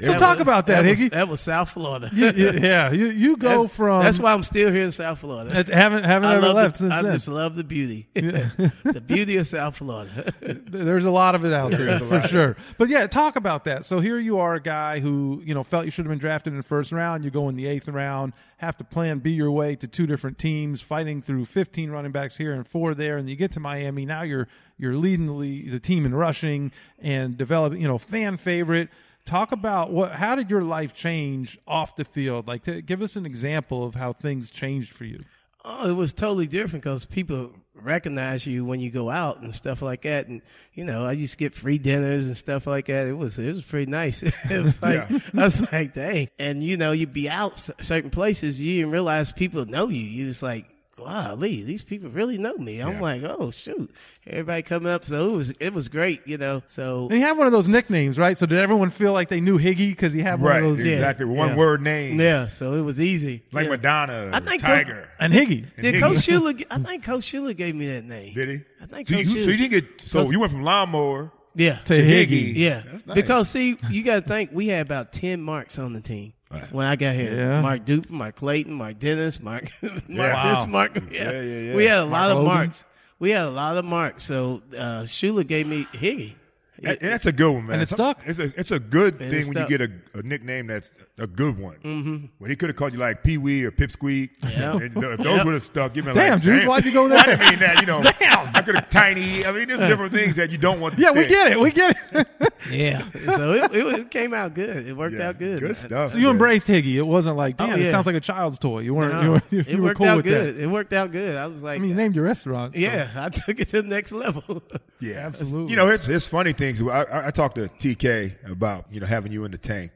So talk about that, was, Higgy. That was South Florida. You- you- yeah, you, you go that's, from. That's why I'm still here in South Florida. Haven't haven't I ever left the, since I then. just love the beauty, the beauty of South Florida. There's a lot of it out there for sure. But yeah, talk about that. So here you are, a guy who you know felt you should have been drafted in the first round. You go in the eighth round, have to plan B your way to two different teams, fighting through 15 running backs here and four there, and you get to Miami. Now you're you're leading the the team in rushing and developing. You know, fan favorite. Talk about what. How did your life change off the field? Like, to, give us an example of how things changed for you. Oh, it was totally different because people recognize you when you go out and stuff like that. And you know, I used to get free dinners and stuff like that. It was it was pretty nice. it was like I was like, dang. And you know, you'd be out certain places, you didn't realize people know you. You just like. Wow, Lee, these people really know me. I'm Yeah. like, oh shoot, everybody coming up. So it was, it was great, you know. So And he had one of those nicknames, right? So did everyone feel like they knew Higgy because he had one Right, of those? Yeah. exactly. One Yeah. word name. yeah, so it was easy. like yeah. Madonna, I think Tiger. And Higgy. Did Higgy. Coach Shula? I think Coach Shula gave me that name. Did he? I think so. Coach You, so you didn't get. So you went from lawnmower. Yeah. To Higgy. Yeah, That's nice. because see, you got to think we had about ten marks on the team Right. When I got here. Yeah. Mark Dupe, Mark Clayton, Mark Dennis, Mark, Mark Yeah. this, Mark. Yeah. Yeah, yeah, yeah. We had a Mark lot of Logan. marks. We had a lot of marks. So uh, Shula gave me Higgy. And and that's a good one, man. And it stuck. It's a it's a good And thing it when you get a, a nickname that's a good one. Mm-hmm. When he could have called you like Pee Wee or Pipsqueak. Yeah. And th- if those Yep. would have stuck, you'd been Damn, like, Juice, why'd you go there? I didn't mean that. You know, damn. I could have tiny. I mean, there's different things that you don't want. To Yeah, we get it. We get it. Yeah. so it, it, it came out good. It worked Yeah, out good. Good stuff. So you embraced Higgy. It wasn't like, Oh, damn, it sounds like a child's toy. You weren't. No, you were, you, it were worked cool out good. that. It worked out good. I was like, I mean, you named your restaurant. so- yeah, I took it to the next level. Yeah, Absolutely. You know, it's it's funny things. I, I, I talked to TK about you know having you in the tank,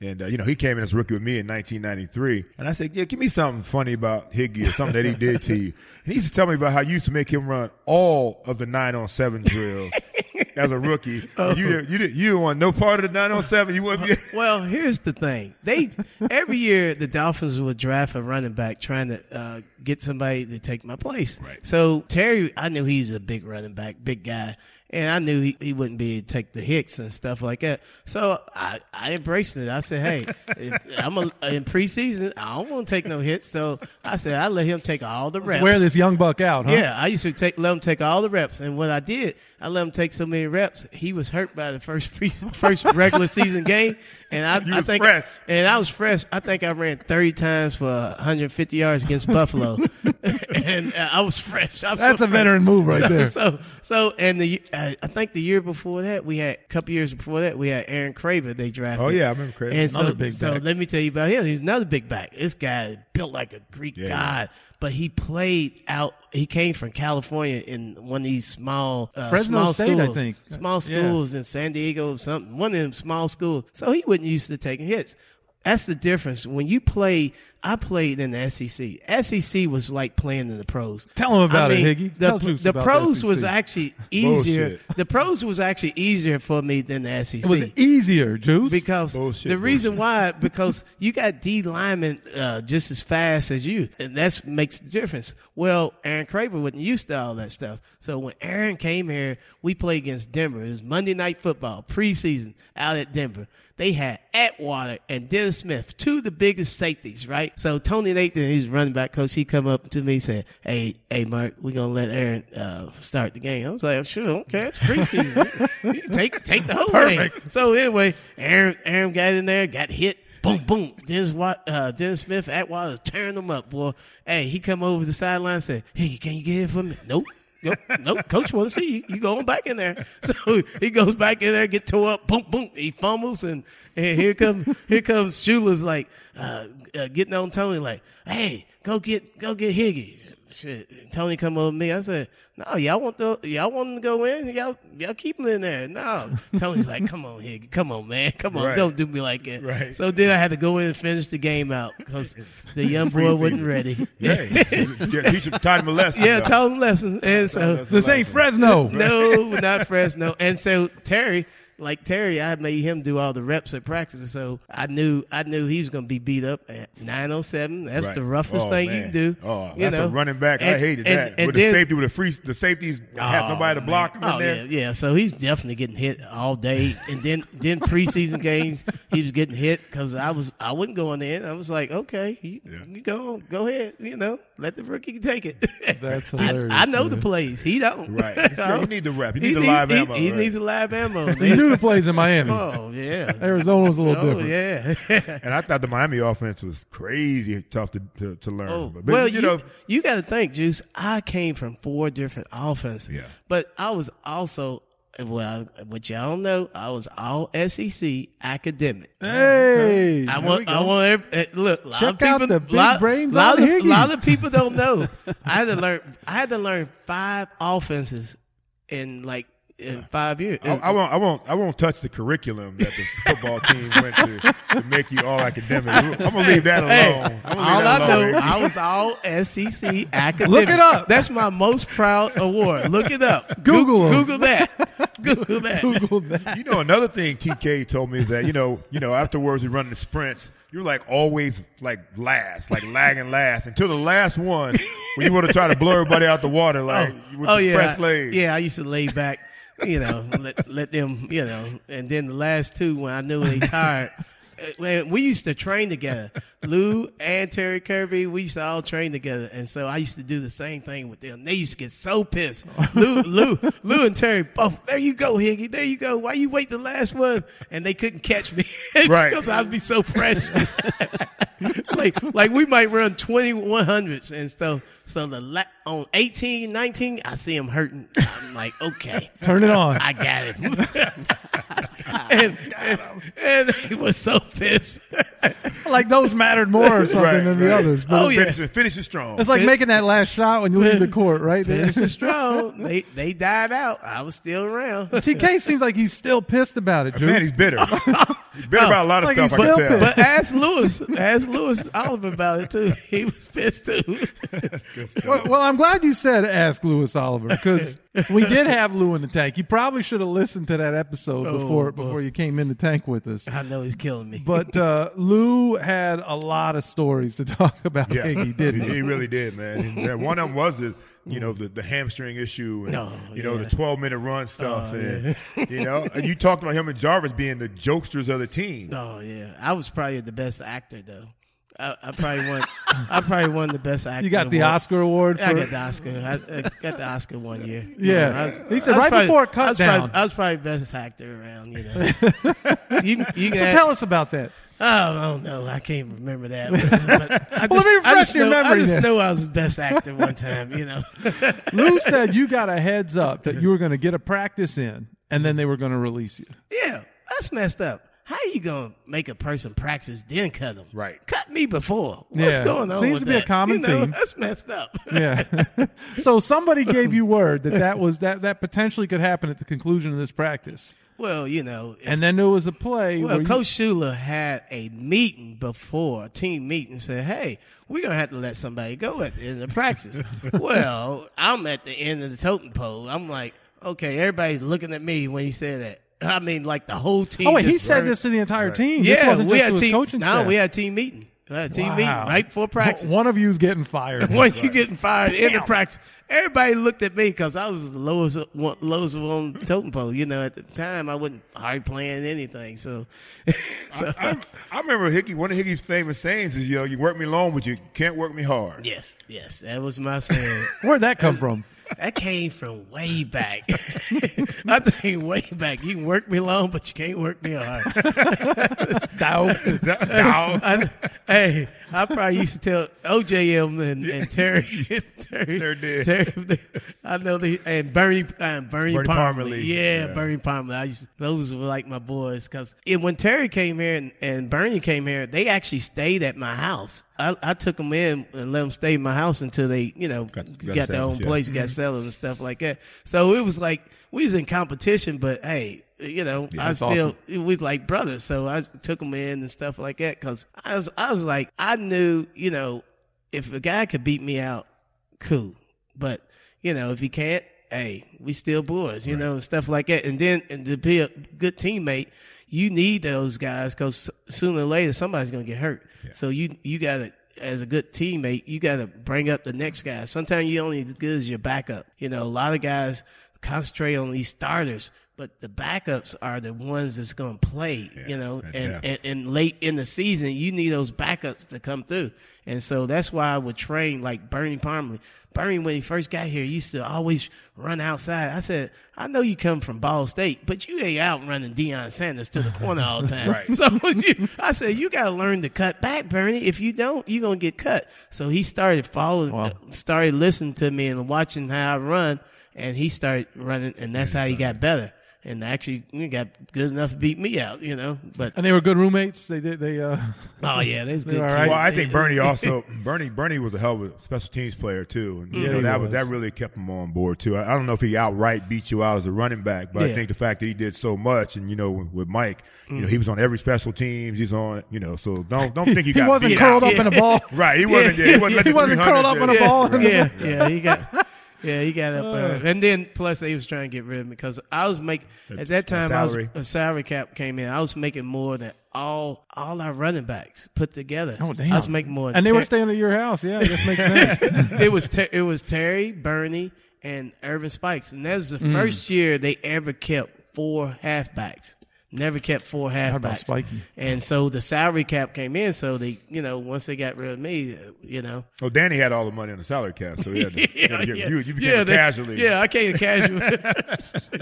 and uh, you know he came in as a rookie with me in 1993, and I said, yeah, give me something funny about Higgy or something that he did to you. And he used to tell me about how you used to make him run all of the nine on seven drills as a rookie. Oh. You didn't, you didn't, you didn't want no part of the 907. You want Well, here's the thing. They every year the Dolphins would draft a running back trying to uh, get somebody to take my place. Right. So Terry, I knew he's a big running back, big guy. And I knew he, he wouldn't be take the hits and stuff like that. So I, I embraced it. I said, hey, if I'm a, in preseason. I don't want to take no hits. So I said, I let him take all the reps. Wear this young buck out, huh? Yeah, I used to take let him take all the reps, and what I did, I let him take so many reps. He was hurt by the first pre, first regular season game, and I, You I think, fresh. and I was fresh. I think I ran thirty times for 150 yards against Buffalo, and uh, I was fresh. I was That's so a fresh. veteran move right so, there. So, so, and the uh, I think the year before that, we had a couple years before that, we had Aaron Craver. They drafted. Oh, yeah, I remember Craver. And so, Another big so let me tell you about him. He's another big back. This guy built like a Greek Yeah. god, but he played out. He came from California in one of these small, uh, Fresno small State, I schools, think. small Yeah. schools in San Diego, something. One of them small schools. So he wasn't used to taking hits. That's the difference. When you play, I played in the SEC. SEC was like playing in the pros. Tell 'em about I it, Higgy. The, Tell Juice the about the pros was actually easier. Bullshit. The pros was actually easier for me than the SEC. It was easier, Juice. Because Bullshit, the reason why, because you got D linemen uh, just as fast as you, and that's makes the difference. Well, Aaron Craver wasn't used to all that stuff. So when Aaron came here, we played against Denver. It was Monday Night Football preseason out at Denver. They had Atwater and Dennis Smith, two of the biggest safeties, right? So Tony Nathan, he's running back coach. He come up to me and said, "Hey, hey, Mark, we're gonna let Aaron uh, start the game." I was like, "Sure, okay, it's preseason. Take take the whole game." So anyway, Aaron Aaron got in there, got hit. Boom, boom. Dennis, uh, Dennis Smith, Atwater tearing them up, boy. Hey, he come over the sideline and said, Hey, can you get it for me? Nope. Nope, nope. Coach want to see you. You going back in there. So he goes back in there, get tore up. Boom, boom. He fumbles, and, and here comes here comes Shula's like uh, uh, getting on Tony, like, "Hey, go get go get Higgy." Shit. Tony come over to me. I said, "No, y'all want the y'all want to go in? Y'all y'all keep him in there." No. Tony's like, "Come on, Higgy. Come on, man. Come on. Right. Don't do me like that." Right. So then I had to go in and finish the game out because the young boy wasn't ready. Yeah, yeah, teach him, taught him a lesson. Yeah, though. taught him lessons. And so That's a this ain't. Fresno. no, not Fresno. And so Terry, like Terry, I made him do all the reps at practice. So I knew I knew he was going to be beat up at 907. That's Right. the roughest Oh, thing man. you can do. Oh, you that's know? a running back. I And- hated and- that. And with then, the safety, with the free, the safeties have Oh, nobody to block him man. in Oh, there. yeah, yeah. So he's definitely getting hit all day, and then then preseason games he was getting hit because I was I wasn't going in. I was like, okay, you, you go go ahead, you know, let the rookie take it. That's I, hilarious, I know the man. plays. He don't. Right. So you need the rep. You need the live he, ammo, He right. needs the live ammo. You the plays in Miami. oh yeah. Arizona was a little Oh different. yeah. And I thought the Miami offense was crazy tough to to, to learn. Oh, but, but, well, you, you, know, you got to think, Juice. I came from four different offenses. Yeah. But I was also, well, what y'all know, I was all SEC academic. Hey, I there want, we I want, every, uh, look, a lot Check of people, out the big lot, brains lot, on of, Higgy. lot of people don't know. I had to learn, I had to learn five offenses in like, in five years. I, I won't. I won't. I won't touch the curriculum that the football team went to to make you all academic. I'm gonna leave that alone. Hey, I'm gonna leave all I that know, alone. I was all SEC academic. Look it up. That's my most proud award. Look it up. Google 'em. Google that. Google that. Google that. You know, another thing TK told me is that you know, you know, afterwards we run the sprints. You're like always like last, like lagging last until the last one when you want to try to blow everybody out the water, like oh, with oh the yeah, fresh legs. yeah. I used to lay back, you know, let let them, you know, and then the last two when I knew they tired. uh, Man, we used to train together. Lou and Terry Kirby, we used to all train together, and so I used to do the same thing with them. They used to get so pissed. Lou, Lou, Lou, and Terry both. There you go, Higgy. There you go. Why you wait the last one? And they couldn't catch me Right. because I'd be so fresh. like like we might run 2100s and stuff. So the la- on 18, 19, I see him hurting. I'm like, okay, Turn it on. I got it. and, and, and he was so pissed. like those mattered more or something Right, than the right. others. But Oh, yeah. Finish, it- finish it strong. it's like making that last shot when you leave the court, right? Finish is strong. They they died out. I was still around. TK seems like he's still pissed about it. Juice. Man, he's bitter. he's bitter about a lot of Like stuff. I can tell. But ask Louis, ask Louis Oliver about it too. He was pissed too. Well, well, I'm glad you said ask Louis Oliver because we did have Lou in the tank. You probably should have listened to that episode Oh, before boy. before you came in the tank with us. I know he's killing me. But uh, Lou had a lot of stories to talk about Yeah, Higgy, didn't he? he really did, man. And one of them was the, you know, the, the hamstring issue, and Oh, you know, yeah. the twelve minute run stuff, Oh, and you know, and you talked about him and Jarvis being the jokesters of the team. oh yeah, I was probably the best actor though. I, I probably won. I probably won the best actor. You got the award. Oscar award. I got the Oscar. I, I got the Oscar one year. Yeah. Was- He said right probably- before it cut I was down. Probably, I was probably best actor around. You know. you, you so tell us about that. Oh, I don't know. I can't remember that. But I Well, let me refresh your know, memory I just then. know I was the best actor one time. You know. Lou said you got a heads up that you were going to get a practice in, and then they were going to release you. yeah, that's messed up. How are you gonna make a person practice then cut them? Right. Cut me before. What's Yeah. going on? Seems with to be a common You know, theme. That's messed up. Yeah. so somebody gave you word that that was that that potentially could happen at the conclusion of this practice, well, you know. if- and then there was a play. well, where you- Coach Shula had a meeting before, a team meeting, said, "Hey, we're gonna have to let somebody go at the end of practice." well, I'm at the end of the totem pole. I'm like, okay, everybody's looking at me when he said that. I mean, like the whole team. oh wait, he just said this to the entire team. Yeah, this wasn't we just had to team. coaching no, staff. we had team meeting. We had a team meeting Wow. right before practice. One of you's getting fired. When you getting fired in the practice, everybody looked at me because I was the lowest one, lowest on the totem pole. You know, at the time I wasn't hardly playing anything. So, so I, I remember Higgy. One of Higgy's famous sayings is, "You know, you work me long, but you can't work me hard." yes, yes, that was my saying. Where'd that come from? That came from way back. I think way back. You can work me long, but you can't work me hard. No. no. I, hey, I probably used to tell OJM and, and Terry, Terry, Sure did. Terry, I know the and Bernie, uh, Bernie, Bernie Parmalee. Parmalee. Yeah, Yeah. Bernie Parmalee. I used to, those were like my boys because when Terry came here and, and Bernie came here, they actually stayed at my house. I, I took them in and let them stay in my house until they, you know, got, got their own established, yeah. place, got mm-hmm. settled and stuff like that. So it was like we was in competition, but hey, you know, I that's still we was like brothers. So I took them in and stuff like that because I was I was like I knew, you know, if a guy could beat me out, cool. But you know, if he can't, hey, we still boys, you know, stuff like that. And then and to be a good teammate, you need those guys because sooner or later somebody's gonna get hurt. So you you gotta. As a good teammate, you got to bring up the next guy. Sometimes you only as good as your backup. You know, a lot of guys concentrate on these starters, but the backups are the ones that's going to play. You know, and, yeah. and and late in the season, you need those backups to come through. And so that's why I would train like Bernie Parmalee. Bernie, when he first got here, used to always run outside. I said, I know you come from Ball State, but you ain't out running Deion Sanders to the corner all the time. Right. So you, I said, you got to learn to cut back, Bernie. If you don't, you're going to get cut. So he started following, Wow. started listening to me and watching how I run. And he started running, and that's how he got better. And actually, he got good enough to beat me out, you know. But And they were good roommates. They did. They. Uh, oh yeah, that's good. all kid. right. Well, I think Bernie also Bernie Bernie was a hell of a special teams player too, and you Yeah, know that was. that really kept him on board too. I, I don't know if he outright beat you out as a running back, but I think the fact that he did so much, and you know with, with Mike, you know he was on every special teams. He's on, you know, so don't don't think he got. he wasn't beat curled out. up in a ball. Right, he wasn't. Yeah, he wasn't. He wasn't curled up in a yeah. ball. yeah, yeah, he got. Yeah, he got up there, and then plus they was trying to get rid of me because I was making at that time I was a salary cap came in. I was making more than all all our running backs put together. Oh damn! I was making more, than and they were staying at your house. Yeah, that makes sense. it was Ter- it was Terry, Bernie, and Irving Spikes, and that was the Mm. first year they ever kept four halfbacks. Never kept four halfbacks. about Spiky? And so the salary cap came in. So they, you know, once they got rid of me, uh, you know, Well, Danny had all the money on the salary cap, so he had to, he had to you, you became yeah, a they- casualty. Yeah, I came to casual.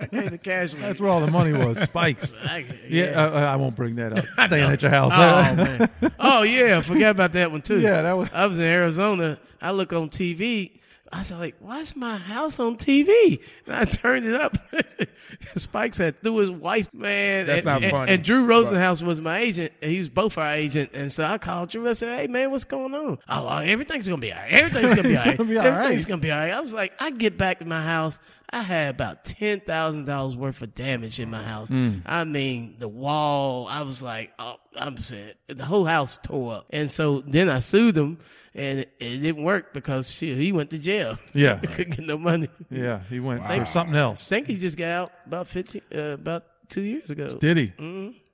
I came to casual. That's where all the money was. Spikes. I, Yeah, uh, uh, I won't bring that up. Staying at your house. Oh man. Oh yeah, I forgot about that one too. Yeah, that was- I was in Arizona. I look on TV. I was like, "Why's my house on TV?" And I turned it up. Spike said, through his wife, man. That's and, not and- funny. And Drew Rosenhaus was my agent. He was both our agent, and so I called Drew. I said, "Hey, man, what's going on?" Oh, everything's gonna be all right. Everything's gonna be all right. gonna be all everything's right. gonna be all right. I was like, I get back to my house. I had about ten thousand dollars worth of damage in my house. Mm. I mean, the wall. I was like, oh, I'm saying the whole house tore up. And so then I sued him, and it, it didn't work because shit, he went to jail. Yeah. couldn't get no money. Yeah, he went for something else. I think he just got out about fifteen, uh, about two years ago. Did he?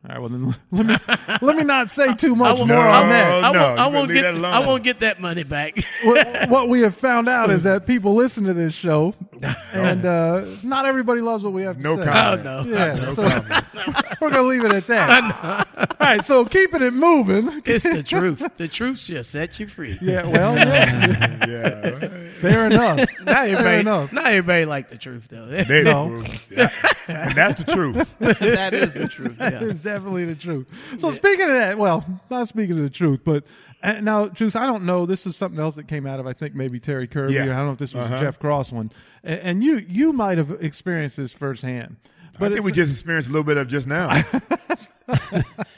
All right. Well, then let me let me not say too much won't- more No, on that. I no, won't, I won't get. that. I won't get that money back. what, what we have found out is that people listen to this show, and uh, not everybody loves what we have to No say. comment. Oh, no. Yeah, so we're gonna leave it at that. All right, so keeping it moving. it's the truth. The truth shall set you free. Yeah, well, yeah, Yeah. fair enough. Not everybody. enough. Not everybody like the truth though. They- No. yeah. And that's the truth. that is the truth. That Yeah. is definitely the truth. So speaking of that, well, not speaking of the truth, but uh, now, Juice, I don't know. This is something else that came out of I think maybe Terry Kirby. Yeah. Or I don't know if this was a Uh-huh. Jeff Cross one, and, and you you might have experienced this firsthand. But I think we just experienced a little bit of just now.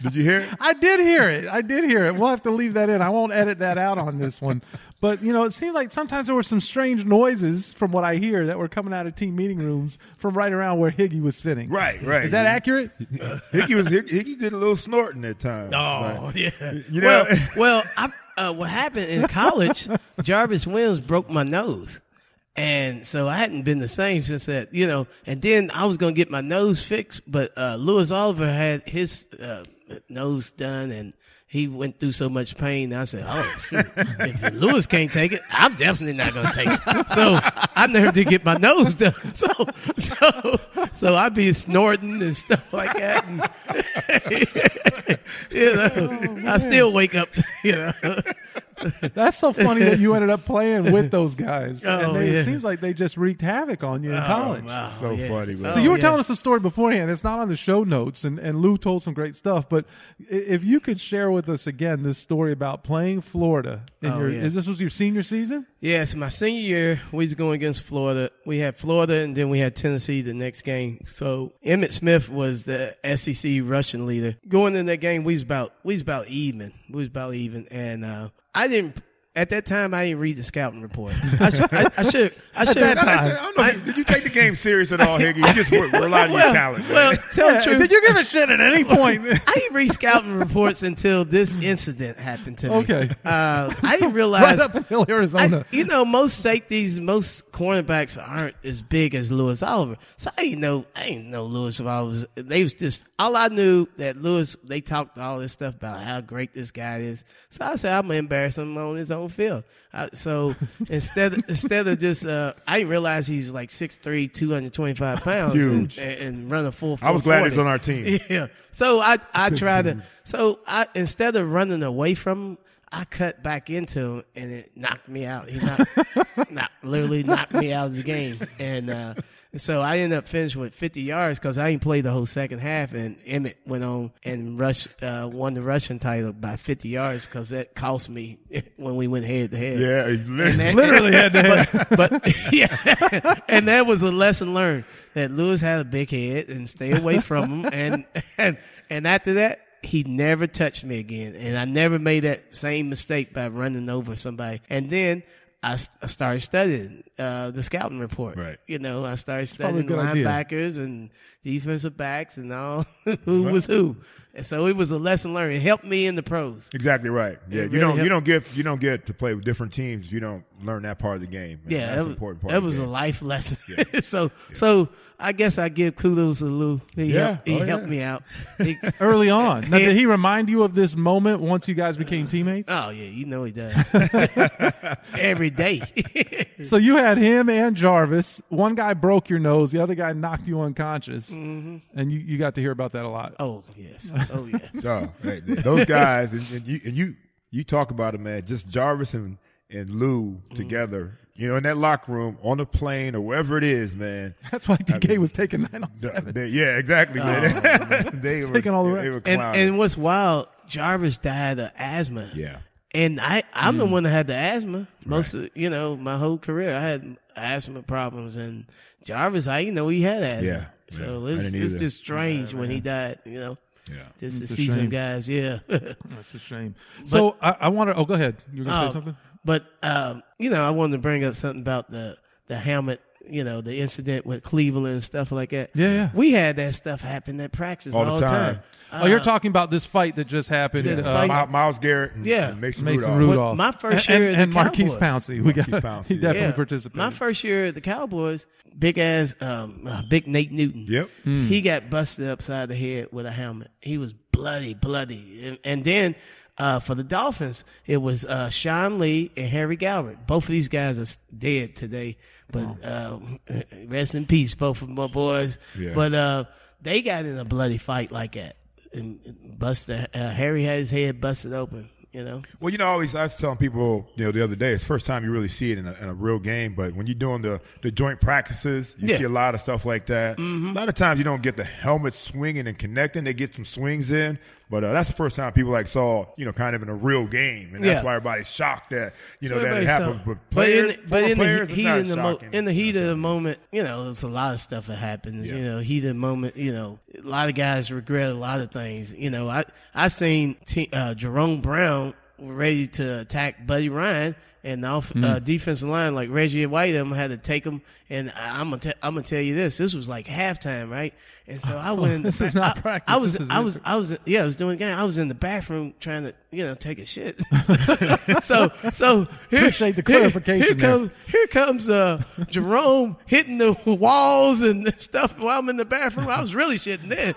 Did you hear it? I did hear it. I did hear it. We'll have to leave that in. I won't edit that out on this one. But you know, it seemed like sometimes there were some strange noises from what I hear that were coming out of team meeting rooms from right around where Higgy was sitting. Right, right. Is that accurate? Higgy was Higgy, Higgy did a little snorting at times. Oh Like, yeah. You know- well, well, I, uh, what happened in college? Jarvis Williams broke my nose, and so I hadn't been the same since that. You know, and then I was gonna get my nose fixed, but uh, Louis Oliver had his uh, nose done, and he went through so much pain. I said, "Oh, shoot. if Louis can't take it, I'm definitely not gonna take it." So I never did get my nose done. So, so, so I'd be snorting and stuff like that. And, you know, I oh, still wake up. You know, That's so funny that you ended up playing with those guys. Oh, and they, yeah. it seems like they just wreaked havoc on you in college. wow, So yeah. funny, man. So you were Oh, yeah. telling us a story beforehand. It's not on the show notes, and, and Lou told some great stuff. But if you could share with us again this story about playing Florida in Oh, your yeah. this was your senior season. Yes, my senior year, we was going against Florida. We had Florida, and then we had Tennessee the next game. So Emmitt Smith was the SEC rushing leader. Going in that game, we was about we was about even. We was about even, and uh, I didn't. At that time, I didn't read the scouting report. I should. I, I should. I should. that I, time. I don't know. you- did you take the game serious at all, Higgy? You just re- rely on your well, talent. man. well, tell the truth. Did you give a shit at any point? I didn't read scouting reports until this incident happened to me. Okay. Uh, I didn't right realize. up until Arizona. I, you know, most safeties, most cornerbacks aren't as big as Louis Oliver. So I didn't know, I didn't know Louis Oliver they was just, all I knew that Louis, they talked all this stuff about how great this guy is. So I said, I'm to embarrass him on his own field. I, so instead, of, instead of just, uh, I didn't realize he's like 6'3", 225 pounds Huge. And, and, and run a full I was glad he's on our team. Yeah. So I I try to so I instead of running away from him, I cut back into him and it knocked me out. He knocked, knocked literally knocked me out of the game. And uh so I ended up finishing with 50 yards because I didn't play the whole second half. And Emmitt went on and rush uh, won the rushing title by 50 yards because that cost me when we went head to head. yeah, that- Literally had to but, but yeah, and that was a lesson learned that Louis had a big head and stay away from him. And and and after that, he never touched me again, and I never made that same mistake by running over somebody. And then. I, started studying uh, the scouting report. Right. You know, I started probably studying good idea. linebackers and defensive backs and all who was who. And so it was a lesson learned. It helped me in the pros. exactly right. Yeah, It you really don't you don't get you don't get to play with different teams if you don't learn that part of the game. And Yeah, that's that important part. that of the was a life lesson. so, so I guess I give kudos to Lou. He Yeah. helped, he Oh, helped yeah. me out. He- early on. Now, did he remind you of this moment once you guys became teammates? oh yeah, you know he does every day. So you had him and Jarvis. One guy broke your nose, the other guy knocked you unconscious, Mm-hmm. and you, you got to hear about that a lot. oh yes, oh yes. So, hey, those guys, and, and you and you you talk about it, man. Just Jarvis and and Lou together, you know, in that locker room, on the plane or wherever it is, man. That's why TK was taking nine on seven. they- yeah, exactly, man. they were Taking all the they reps. And and what's wild, Jarvis died of asthma. yeah, And I, I'm Mm. the one that had the asthma. Most of, you know, my whole career, I had asthma problems. And Jarvis, I didn't know he had asthma. Yeah, So yeah. I it's, it's either. just strange when he died, you know. Yeah. Just to It's a see some guys, yeah. That's a shame. So I, I want to. Oh, go ahead. You were gonna Um, say something? But um, you know, I wanted to bring up something about the the helmet. You know, the incident with Cleveland and stuff like that. Yeah, yeah. We had that stuff happen at practice all, All the the time. time. oh, you're Uh, talking about this fight that just happened. Yeah, the uh, fight. My- Myles Garrett and, Yeah. and Mason, Mason Rudolph. Rudolph. my first year and, at and the Maurkice Cowboys. Pouncey. We got Maurkice Pouncey, he definitely Yeah. participated. My first year at the Cowboys, big ass, um, uh, big Nate Newton. Yep. Hmm. He got busted upside the head with a helmet. He was bloody, bloody. And, and then uh, for the Dolphins, it was uh, Sean Lee and Harry Galbreath. Both of these guys are dead today. But uh, rest in peace, both of my boys. Yeah. But uh, they got in a bloody fight like that. And busted, uh, Harry had his head busted open. You know, Well, you know, I always I was telling people, you know, the other day, it's the first time you really see it in a, in a real game. But when you're doing the, the joint practices, you Yeah. see a lot of stuff like that. A lot of times you don't get the helmet swinging and connecting. They get some swings in, but uh, that's the first time people like saw, you know, kind of in a real game, and that's Yeah. why everybody's shocked that you know So that it happened. saw- But players, but in, the- but in the players, it's heat, in the, mo- in the heat of the moment, you know, there's a lot of stuff that happens. Yeah. You know, heat of the moment. You know, a lot of guys regret a lot of things. You know, I I seen T, uh, Jerome Brown ready to attack Buddy Ryan. And the off, Hmm. uh, defensive line, like Reggie White, them had to take him. And I, I'm gonna, te- I'm gonna tell you this: this was like halftime, right? And so I went. in the This is not I, practice, I was, this is I was. I was, yeah, I was doing the game. I was in the bathroom trying to, you know, take a shit. so, so here, Appreciate the clarification Here, there. comes, here comes uh, Jerome hitting the walls and stuff while I'm in the bathroom. I was really shitting then.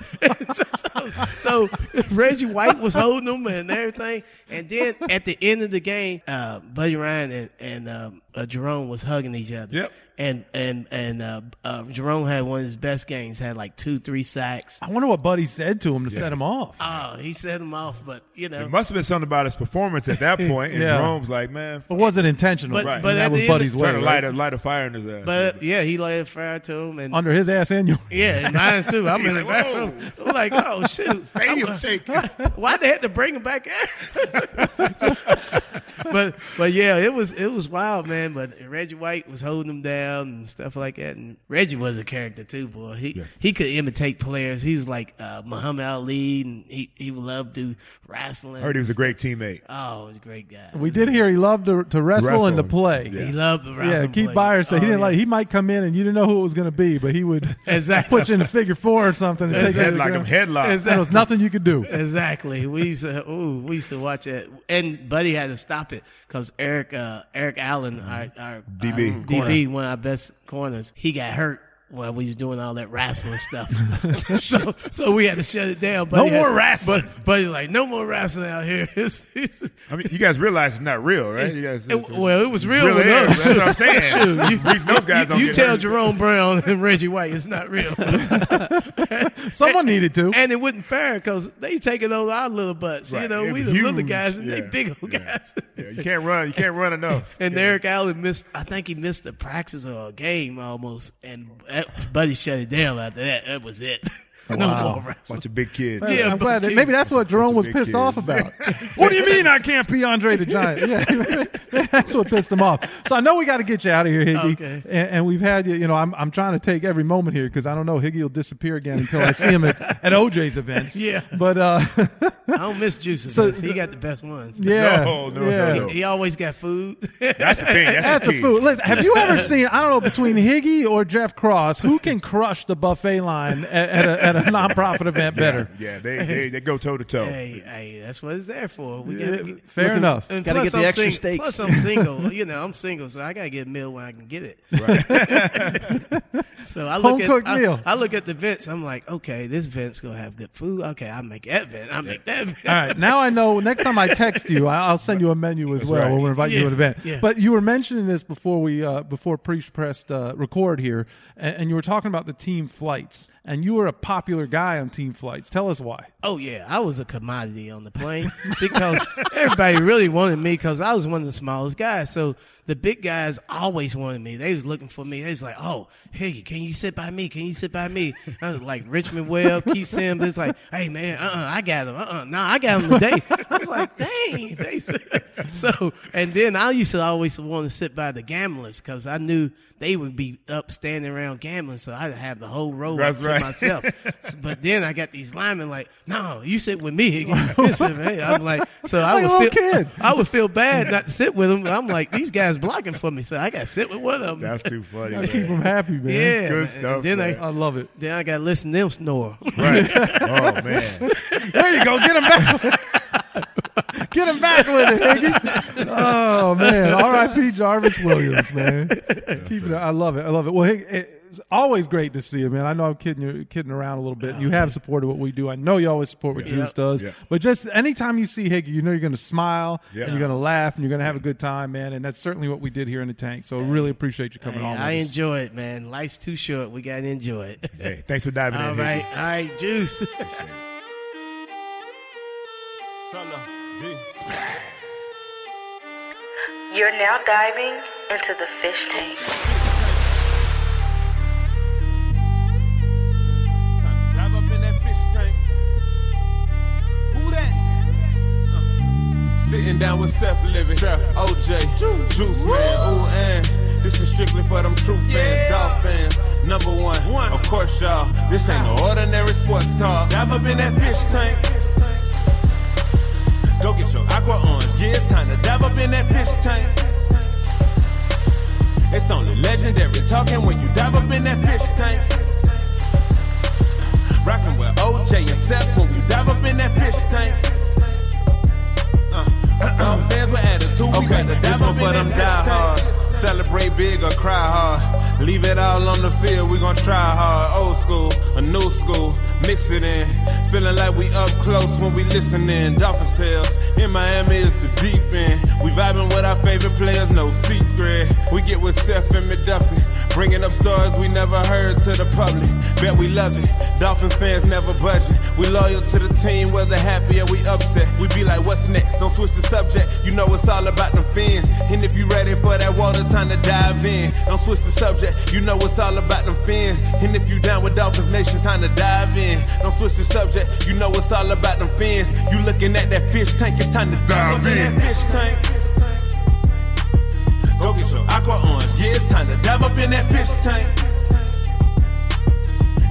so, so Reggie White was holding them and everything. And then at the end of the game, uh, Buddy Ryan and, and um, uh, Jerome was hugging each other. Yep. And and and uh, uh, Jerome had one of his best games. Had like two, three sacks. I wonder what Buddy said to him to set him off. Oh, he set him off, but you know, It must have been something about his performance at that point, and Yeah. Jerome's like, man, It wasn't intentional. But- right. but that was Buddy's way. trying to light a light a fire in his ass. but yeah, he laid fire to him and under his ass and yours. Yeah, and mine too. I'm in the like, bathroom. I'm like, oh shoot, Stadium I'm- shaking. Why they had to bring him back out? but but yeah, it was it was wild, man. But Reggie White was holding him down and stuff like that. And Reggie was a character too, boy. He he could imitate players. He was like uh, Muhammad Ali, and he he would love to do wrestling. I heard he was a great teammate. Oh, he was a great guy. We did hear he loved to, to wrestle, Wrestle and to play. yeah. He loved the Yeah, wrestling. Keith play. Byars said he Oh, didn't yeah. like. He might come in and you didn't know who it was going to be, but he would Exactly. put you in a figure four or something. And take you to the Headlock them ground. headlocks. There was nothing you could do. Exactly. We used to, ooh, we used to watch it, and Buddy had to stop it because Eric, uh, Eric Allen, our, our DB, our. DB, one of our best corners, he got hurt while we was doing all that wrestling stuff. so, so we had to shut it down. No more had- wrestling. But Buddy's like, no more wrestling out here. It's- it's- I mean, you guys realize it's not real, right? You guys, it- well, it was real, Real with air, us. that's what I'm saying. Shoot, you, those guys you, don't you get tell hurt. Jerome Brown and Reggie White it's not real. Someone needed to. And it wasn't fair because they taking on our little butts. You know, It we was the little guys and they Yeah. big old Yeah. guys. Yeah, you can't run. You can't run enough. And Eric Allen missed. I think he missed the practice or a game almost, and that, Buddy shut it down after that. That was it. no Wow. more wrestling. Bunch of big kids. Yeah, I'm glad that maybe that's what Jerome was pissed kids. off about. what do you mean I can't be Andre the Giant? Yeah, that's what pissed him off. So I know we got to get you out of here, Higgy. Okay. And, and we've had you. You know, I'm I'm trying to take every moment here because I don't know Higgy will disappear again until I see him at, at OJ's events. Yeah. But uh, I don't miss Juice. So he got the best ones. yeah, No, no, yeah. no, no. He always got food. That's the thing. That's, That's the a food. Listen, have you ever seen? I don't know between Higgy or Jeff Cross, who can crush the buffet line at, at, a, at a nonprofit event better? Yeah, they they, they go toe to toe. hey, hey, that's what it's there for. We Yeah, gotta get, fair enough. And Gotta plus get the I'm extra sing- steaks. Plus, I'm single. You know, I'm single, so I gotta get a meal when I can get it. so I look Home-cooked at I, meal. I look at the vents. I'm like, okay, this vent's gonna have good food. Okay, I make that vent. I make that vent. All right, now I know. Next time I text you, I- I'll send you a menu as well. right. We'll invite you to an event. yeah. But you were mentioning this before we uh, before pre pressed uh, record here, and, and you were talking about the team flights, and you were a popular guy on team flights. Tell us why. Oh yeah, I was a commodity on the plane because everybody really wanted me because I was one of the smallest guys. So the big guys always wanted me. They was looking for me. They was like, "Oh, Higgy, can you sit by me? Can you sit by me? I was like Richmond Well, Keith Sims. It's like, hey man, uh, uh I got him. Uh, uh nah, I got him today. I was like, dang. They, so, and then I used to always want to sit by the gamblers because I knew they would be up standing around gambling, so I'd have the whole row That's to right. myself. but then I got these linemen like, no, you sit with me. Eh? I'm like, so I Like would feel, kid. I would feel bad not to sit with them. I'm like, these guys blocking for me, so I got to sit with one of them. That's too funny. Gotta man. keep them happy, man. yeah, Good man. stuff, Then man. I, I love it. then I got to listen to them snore. Right. Oh man. There you go. Get him back. Get him back with it, Higgy. Oh man, R.I.P. Jarvis Williams, man. Keep it. I love it. I love it. Well, Higgy, it's always great to see you, man. I know I'm kidding you, kidding around a little bit. You have supported what we do. I know you always support what Yeah. Juice does. Yeah. But just anytime you see Higgy, you know you're going to smile Yeah. and you're going to laugh and you're going to have a good time, man. And that's certainly what we did here in the tank. So I really appreciate you coming Hey, on. I with us. enjoy it, man. Life's too short. We got to enjoy it. Hey, thanks for diving All in. right, Higgy. all right, Juice. Solo, D. You're now diving into the fish tank. Dive up in that fish tank. Who that? Uh, Sitting down with Seth Living, OJ, Juice, Man, ooh, and this is strictly for them true fans, dog fans. Number one, of course, y'all. This ain't no ordinary sports talk. Dive up in that fish tank. Go get your aqua orange. Yeah, it's time to dive up in that fish tank. It's only legendary talking when you dive up in that fish tank. Rockin' with OJ and Seth when we dive up in that fish tank. Uh, uh, fans with attitude, we Okay, better this dive up for in them that fish tank. diehards. Celebrate big or cry hard. Leave it all on the field, we gon' try hard. Old school, a new school, mix it in. Feeling like we up close when we listening. Dolphins tales, in Miami is the deep end. We vibing with our favorite players, no secret. We get with Seth and McDuffie, bringing up stories we never heard to the public. Bet we love it. Dolphins fans never budging. We loyal to the team, whether happy or we upset. We be like, what's next? Don't switch the subject. You know it's all about them fins. And if you ready for that water, time to dive in. Don't switch the subject. You know it's all about them fins. And if you down with Dolphins Nation, time to dive in. Don't switch the subject. You know it's all about them fins. You looking at that fish tank, it's time to dive, in. That fish tank. Go get your aqua orange. Yeah, it's time to dive up in that fish tank.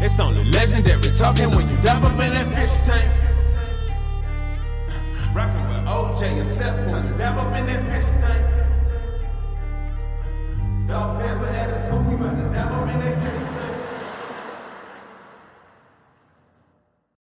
It's only legendary talking when you dive up in that fish tank. Rockin' with OJ and Seth you dive up in that fish tank. Dog fans with attitude, we to dive up in that fish tank.